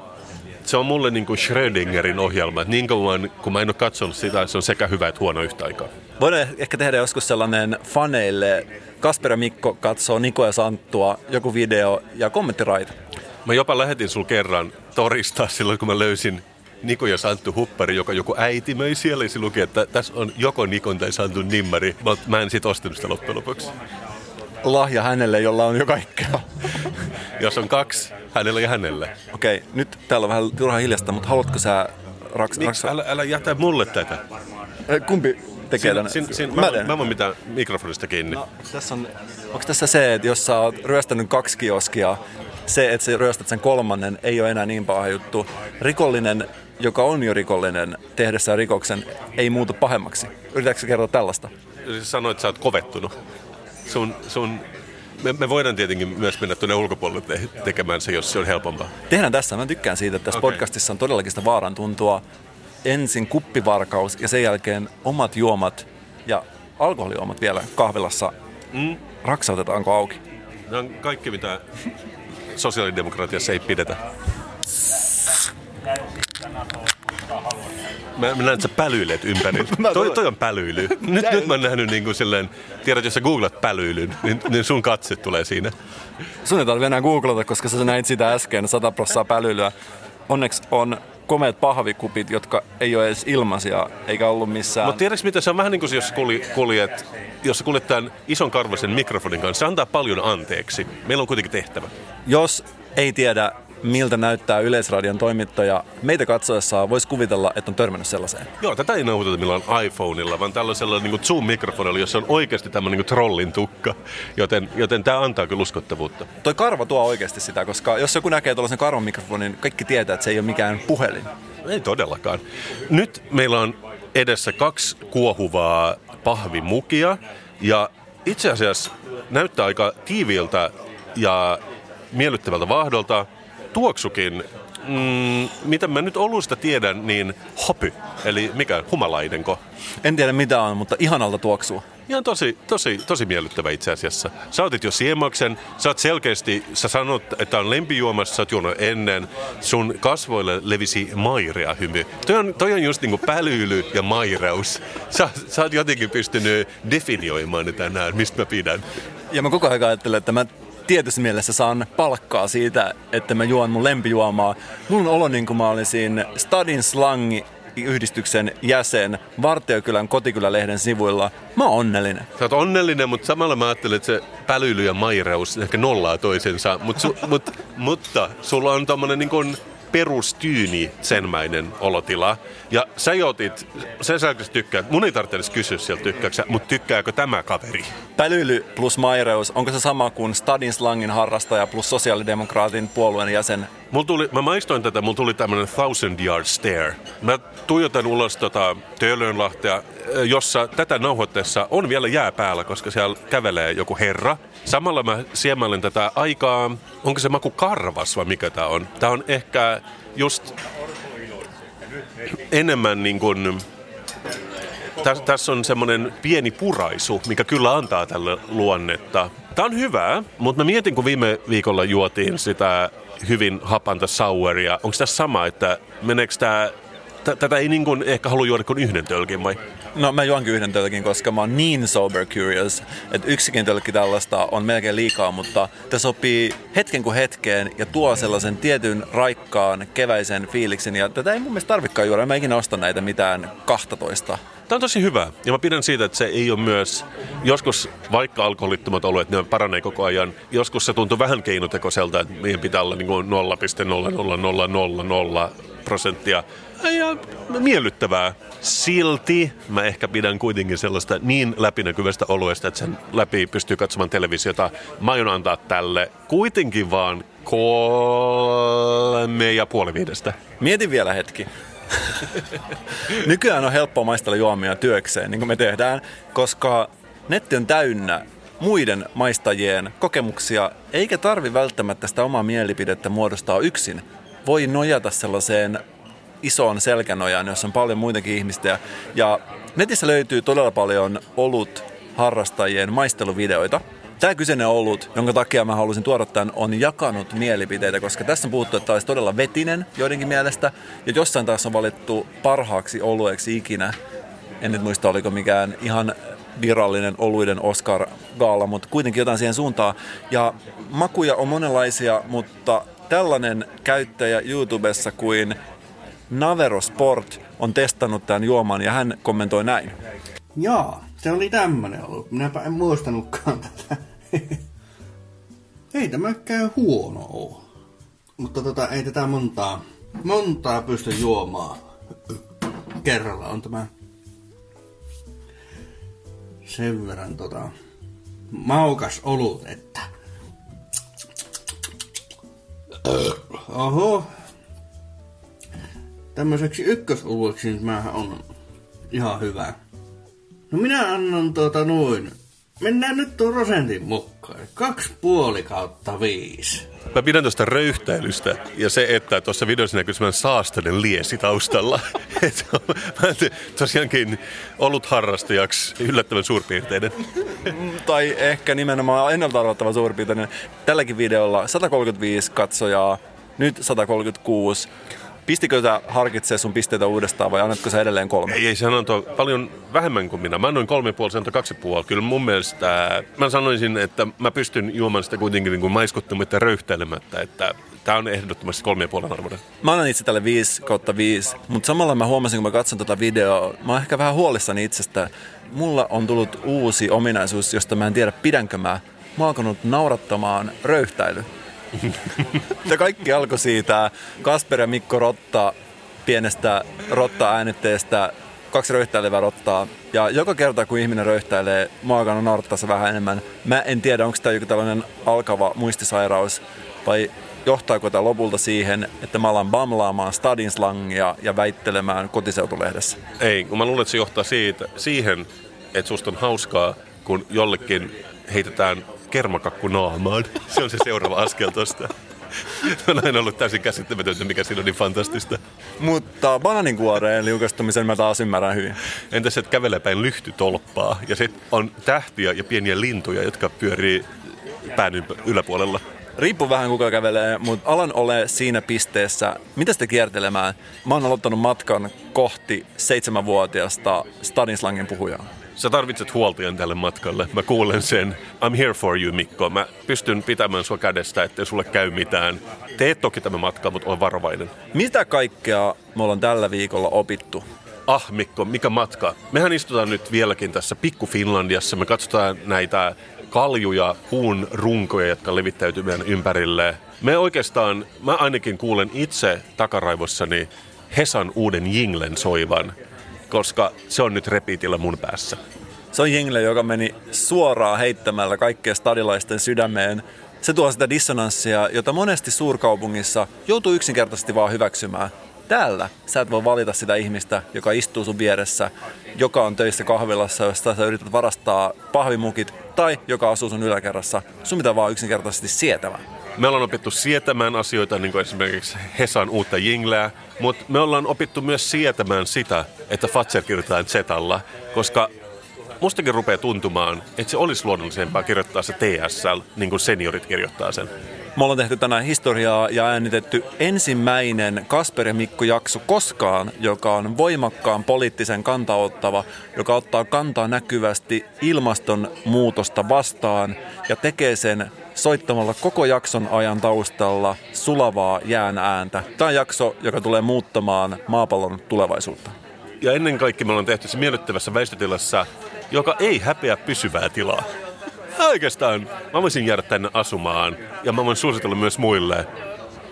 se on mulle niin kuin Schrödingerin ohjelma. Että niin kauan, kun mä en ole katsonut sitä, se on sekä hyvä että huono yhtä aikaa. Voidaan ehkä tehdä joskus sellainen faneille. Kasper ja Mikko katsoo Niko ja Santtua, joku video ja kommenttiraita. Mä jopa lähetin sul kerran toristaa silloin, kun mä löysin Niko ja Santtu Huppari, joka joku äiti möi siellä. Ja se luki, että tässä on joko Nikon tai Santun nimmari. Mutta mä en sit ostanut sitä loppujen lopuksi. Lahja hänelle, jolla on jo kaikkea. Jos on kaksi, hänellä ja hänelle. Okei, nyt täällä on vähän turha hiljasta, mutta haluatko sä raks, Miksi? raks... Älä, älä jätä mulle tätä. Kumpi tekee tänne? Sin, sin, Mä mä, mä voin mitään mikrofonista kiinni. No, tässä on, onko tässä se, että jos sä oot ryöstänyt kaksi kioskia, se, että sä ryöstät sen kolmannen, ei ole enää niin paha juttu. Rikollinen, joka on jo rikollinen tehdessään rikoksen, ei muutu pahemmaksi. Yritätkö kertoa tällaista? Sä sanoit, että sä oot kovettunut. Sun, sun, me, me voidaan tietenkin myös mennä tuonne ulkopuolelle te- tekemään se, jos se on helpompaa. Tehdään tässä. Mä tykkään siitä, että tässä okay. podcastissa on todellakin sitä vaaran tuntua. Ensin kuppivarkaus ja sen jälkeen omat juomat ja alkoholijuomat vielä kahvilassa. Mm. Raksautetaanko auki? Nämä on kaikki, mitä sosiaalidemokratiassa ei pidetä. Mä, mä näen, että sä pälyilet ympärillä. Toi, toi on pälyily. Nyt, nyt mä oon nähnyt niin kuin silleen, tiedät, jos sä googlat pälyilyn, niin, niin sun katse tulee siinä. Sun ei tarvitse enää googlata, koska sä näit sitä äsken, 100 prossaa pälylyä. Onneksi on komeat pahvikupit, jotka ei ole edes ilmaisia, eikä ollut missään. Mutta tiedätkö mitä, se on vähän niin kuin jos kulj, kuljet, jos kuljet tämän ison karvasen mikrofonin kanssa, se antaa paljon anteeksi. Meillä on kuitenkin tehtävä. Jos ei tiedä, miltä näyttää Yleisradion toimittaja, meitä katsoessaan voisi kuvitella, että on törmännyt sellaiseen. Joo, tätä ei nauhoiteta millään iPhoneilla, vaan tällaisella niin Zoom-mikrofonilla, jossa on oikeasti tämmöinen niin trollin tukka. Joten, joten tämä antaa kyllä uskottavuutta. Toi karva tuo oikeasti sitä, koska jos joku näkee tuollaisen karvan mikrofonin, kaikki tietää, että se ei ole mikään puhelin. Ei todellakaan. Nyt meillä on edessä kaksi kuohuvaa pahvimukia ja itse asiassa näyttää aika tiiviiltä ja miellyttävältä vaahdolta. Tuoksukin, mm, mitä mä nyt olusta tiedän, niin hopy, eli mikä, humalaidenko. En tiedä mitä on, mutta ihanalta tuoksuu. Ihan tosi, tosi, tosi miellyttävä itse asiassa. Sä otit jo siemaksen, sä oot selkeästi, sä sanot, että on lempijuomassa, sä oot juonut ennen, sun kasvoille levisi mairea hymy. Toi on, toi on just niinku pälyily ja maireus. Sä, sä oot jotenkin pystynyt definioimaan tänään, mistä mä pidän. Ja mä koko ajan ajattelen, että mä tietyssä mielessä saan palkkaa siitä, että mä juon mun lempijuomaa. On olo niin kuin mä olisin Stadin Slangi yhdistyksen jäsen Vartiokylän kotikylälehden sivuilla. Mä oon onnellinen. Sä oot onnellinen, mutta samalla mä ajattelen, että se pälyily ja maireus ehkä nollaa toisensa. Mut su, mut, mutta sulla on tommonen niin kuin perustyyni senmäinen olotila. Ja sä otit, sen sä tykkäät, mun ei tarvitse edes kysyä sieltä tykkääksä, mutta tykkääkö tämä kaveri? Pälyily plus maireus, onko se sama kuin Stadin Slangin harrastaja plus sosiaalidemokraatin puolueen jäsen? Mulla tuli, mä maistoin tätä, mulla tuli tämmönen thousand yard stare. Mä tuijotan ulos tota Töölönlahtea, jossa tätä nauhoitteessa on vielä jää päällä, koska siellä kävelee joku herra. Samalla mä siemailen tätä aikaa, onko se maku karvas vai mikä tää on? Tää on ehkä just enemmän niin kuin tässä täs on semmoinen pieni puraisu, mikä kyllä antaa tälle luonnetta. Tämä on hyvää, mutta mä mietin, kun viime viikolla juotiin sitä hyvin hapanta souria. Onko tässä sama, että meneekö tämä... Tätä ei niin kuin ehkä halua juoda kuin yhden tölkin vai? No mä juonkin yhden tölkin, koska mä oon niin sober curious, että yksikin tölkki tällaista on melkein liikaa, mutta tämä sopii hetken kuin hetkeen ja tuo sellaisen tietyn raikkaan keväisen fiiliksen. Ja tätä ei mun mielestä tarvikaan juoda. Mä ikinä osta näitä mitään 12 Tämä on tosi hyvä. Ja mä pidän siitä, että se ei ole myös, joskus vaikka alkoholittomat oluet, ne paranee koko ajan. Joskus se tuntuu vähän keinotekoiselta, että meidän pitää olla niin 0,00000 prosenttia. Ja miellyttävää. Silti mä ehkä pidän kuitenkin sellaista niin läpinäkyvästä oluesta, että sen läpi pystyy katsomaan televisiota. Mä aion antaa tälle kuitenkin vaan kolme ja puoli viidestä. Mietin vielä hetki. Nykyään on helppoa maistella juomia työkseen, niin kuin me tehdään, koska netti on täynnä muiden maistajien kokemuksia, eikä tarvi välttämättä sitä omaa mielipidettä muodostaa yksin. Voi nojata sellaiseen isoon selkänojaan, jossa on paljon muitakin ihmistä. Ja netissä löytyy todella paljon olut harrastajien maisteluvideoita. Tämä kyseinen olut, jonka takia mä halusin tuoda tämän, on jakanut mielipiteitä, koska tässä on puhuttu, että tämä olisi todella vetinen joidenkin mielestä, ja jossain taas on valittu parhaaksi olueeksi ikinä. En nyt muista, oliko mikään ihan virallinen oluiden Oscar-gaala, mutta kuitenkin jotain siihen suuntaan. Ja makuja on monenlaisia, mutta tällainen käyttäjä YouTubessa kuin Navero Sport on testannut tämän juoman ja hän kommentoi näin. Jaa, se oli tämmönen ollut. Minäpä en muistanutkaan tätä. ei tämä käy huono oo. Mutta tota, ei tätä montaa, montaa pysty juomaan. Kerralla on tämä sen verran tota, maukas olut, että... Oho. Tämmöiseksi ykkösolueksi nyt on ihan hyvä. No minä annan tuota noin. Mennään nyt tuon prosentin mukaan. Kaksi puoli kautta viisi. Mä pidän tuosta röyhtäilystä ja se, että tuossa videossa näkyy semmoinen saastainen liesi taustalla. Mä en tosiaankin ollut harrastajaksi yllättävän suurpiirteinen. tai ehkä nimenomaan ennalta arvattava suurpiirteinen. Tälläkin videolla 135 katsojaa, nyt 136. Pistikö sä harkitsee sun pisteitä uudestaan vai annatko sä edelleen kolme? Ei, ei se antoi paljon vähemmän kuin minä. Mä annoin kolme puoli, se antoi kaksi puoli. Kyllä mun mielestä, mä sanoisin, että mä pystyn juomaan sitä kuitenkin niin kuin maiskuttamatta ja röyhtelemättä, että Tämä on ehdottomasti kolme ja puolen arvoinen. Mä annan itse tälle 5 kautta 5, mutta samalla mä huomasin, kun mä katson tätä videoa, mä oon ehkä vähän huolissani itsestä. Mulla on tullut uusi ominaisuus, josta mä en tiedä pidänkö mä. Mä oon alkanut naurattamaan röyhtäily. ja kaikki alkoi siitä Kasper ja Mikko Rotta pienestä Rotta-äänitteestä kaksi röyhtäilevää rottaa. Ja joka kerta, kun ihminen röyhtäilee, oon naurattaa se vähän enemmän. Mä en tiedä, onko tämä joku tällainen alkava muistisairaus vai johtaako tämä lopulta siihen, että mä alan bamlaamaan stadin slangia ja väittelemään kotiseutulehdessä? Ei, kun mä luulen, että se johtaa siitä, siihen, että susta on hauskaa, kun jollekin heitetään kermakakku naamaan. Se on se seuraava askel tosta. on aina ollut täysin käsittämätöntä, mikä siinä on niin fantastista. Mutta bananinkuoreen liukastumisen mä taas ymmärrän hyvin. Entäs, että kävelee päin lyhtytolppaa ja sitten on tähtiä ja pieniä lintuja, jotka pyörii pään yläpuolella. Riippuu vähän kuka kävelee, mutta alan ole siinä pisteessä. Mitä sitten kiertelemään? Mä oon aloittanut matkan kohti seitsemänvuotiaasta Stadinslangin puhujaa. Sä tarvitset huoltajan tälle matkalle. Mä kuulen sen. I'm here for you, Mikko. Mä pystyn pitämään sua kädestä, ettei sulle käy mitään. Teet toki tämä matka, mutta ole varovainen. Mitä kaikkea me ollaan tällä viikolla opittu? Ah Mikko, mikä matka? Mehän istutaan nyt vieläkin tässä pikku Finlandiassa. Me katsotaan näitä kaljuja, puun runkoja, jotka levittäytyy meidän ympärille. Me oikeastaan, mä ainakin kuulen itse takaraivossani Hesan uuden jinglen soivan koska se on nyt repiitillä mun päässä. Se on jengle, joka meni suoraan heittämällä kaikkien stadilaisten sydämeen. Se tuo sitä dissonanssia, jota monesti suurkaupungissa joutuu yksinkertaisesti vaan hyväksymään. Täällä sä et voi valita sitä ihmistä, joka istuu sun vieressä, joka on töissä kahvilassa, josta sä yrität varastaa pahvimukit, tai joka asuu sun yläkerrassa. Sun pitää vaan yksinkertaisesti sietämään. Me ollaan opittu sietämään asioita, niin kuin esimerkiksi Hesan uutta jingleä, mutta me ollaan opittu myös sietämään sitä, että Fatser kirjoitetaan Zetalla, koska mustakin rupeaa tuntumaan, että se olisi luonnollisempaa kirjoittaa se TSL, niin kuin seniorit kirjoittaa sen. Me ollaan tehty tänään historiaa ja äänitetty ensimmäinen Kasper ja Mikko jakso koskaan, joka on voimakkaan poliittisen kantaottava, joka ottaa kantaa näkyvästi ilmastonmuutosta vastaan ja tekee sen soittamalla koko jakson ajan taustalla sulavaa jään ääntä. Tämä on jakso, joka tulee muuttamaan maapallon tulevaisuutta. Ja ennen kaikkea me ollaan tehty se miellyttävässä väistötilassa, joka ei häpeä pysyvää tilaa. Oikeastaan mä voisin jäädä tänne asumaan ja mä voin suositella myös muille.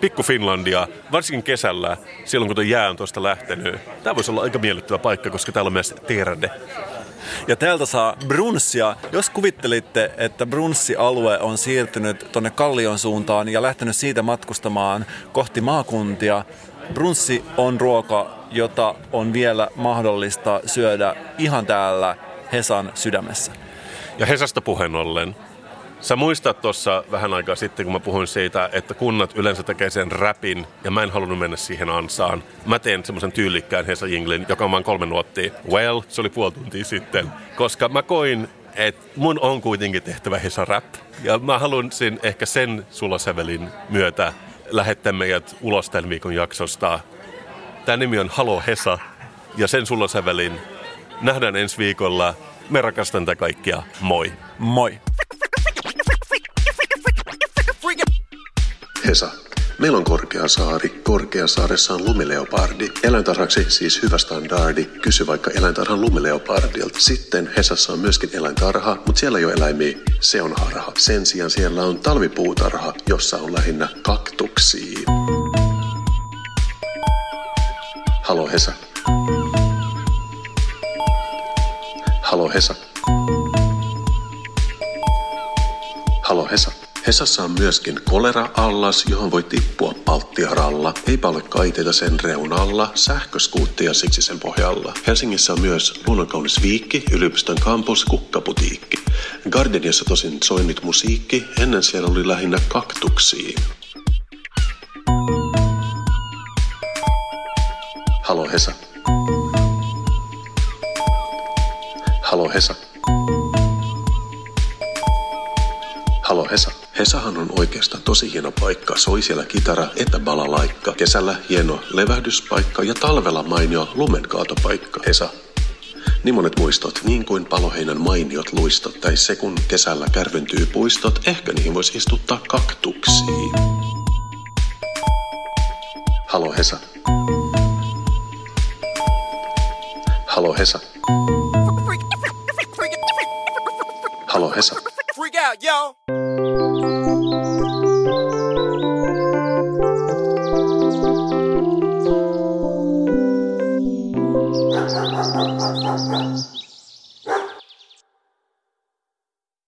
Pikku Finlandia, varsinkin kesällä, silloin kun tuo jää on tuosta lähtenyt. Tämä voisi olla aika miellyttävä paikka, koska täällä on myös terde. Ja täältä saa brunssia. Jos kuvittelitte, että brunssialue on siirtynyt tuonne Kallion suuntaan ja lähtenyt siitä matkustamaan kohti maakuntia, brunssi on ruoka, jota on vielä mahdollista syödä ihan täällä Hesan sydämessä. Ja Hesasta puheen ollen, Sä muistat tuossa vähän aikaa sitten, kun mä puhuin siitä, että kunnat yleensä tekee sen räpin, ja mä en halunnut mennä siihen ansaan. Mä teen semmoisen tyylikkään Hesa Jinglin, joka on vain kolme nuottia. Well, se oli puoli tuntia sitten. Koska mä koin, että mun on kuitenkin tehtävä Hesa Rap. Ja mä haluan sen, ehkä sen sulasävelin myötä lähettää meidät ulos tämän viikon jaksosta. Tämä nimi on Halo Hesa, ja sen sulasävelin nähdään ensi viikolla. Me rakastan tätä kaikkia. Moi! Moi! Hesa. Meillä on Korkeasaari. Korkeasaaressa on lumileopardi. Eläintarhaksi siis hyvä standardi. Kysy vaikka eläintarhan lumileopardilta. Sitten Hesassa on myöskin eläintarha, mutta siellä ei ole eläimiä. Se on harha. Sen sijaan siellä on talvipuutarha, jossa on lähinnä kaktuksia. Halo Hesa. Halo Hesa. Halo Hesa. Hesassa on myöskin kolera-allas, johon voi tippua palttiaralla. Eipä ole kaiteita sen reunalla, sähköskuuttia siksi sen pohjalla. Helsingissä on myös luonnonkaunis viikki, yliopiston kampus, kukkaputiikki. Gardeniassa tosin soi nyt musiikki, ennen siellä oli lähinnä kaktuksia. Halo Hesa. Halo Hesa. Halo Hesa. Hesahan on oikeastaan tosi hieno paikka. Soi siellä kitara että balalaikka. Kesällä hieno levähdyspaikka ja talvella mainio lumenkaatopaikka. Hesa. Niin monet muistot, niin kuin paloheinän mainiot luistot, tai se kun kesällä kärventyy puistot, ehkä niihin voisi istuttaa kaktuksiin. Halo Hesa. Halo Hesa. Halo Hesa. Freak out, yo! Música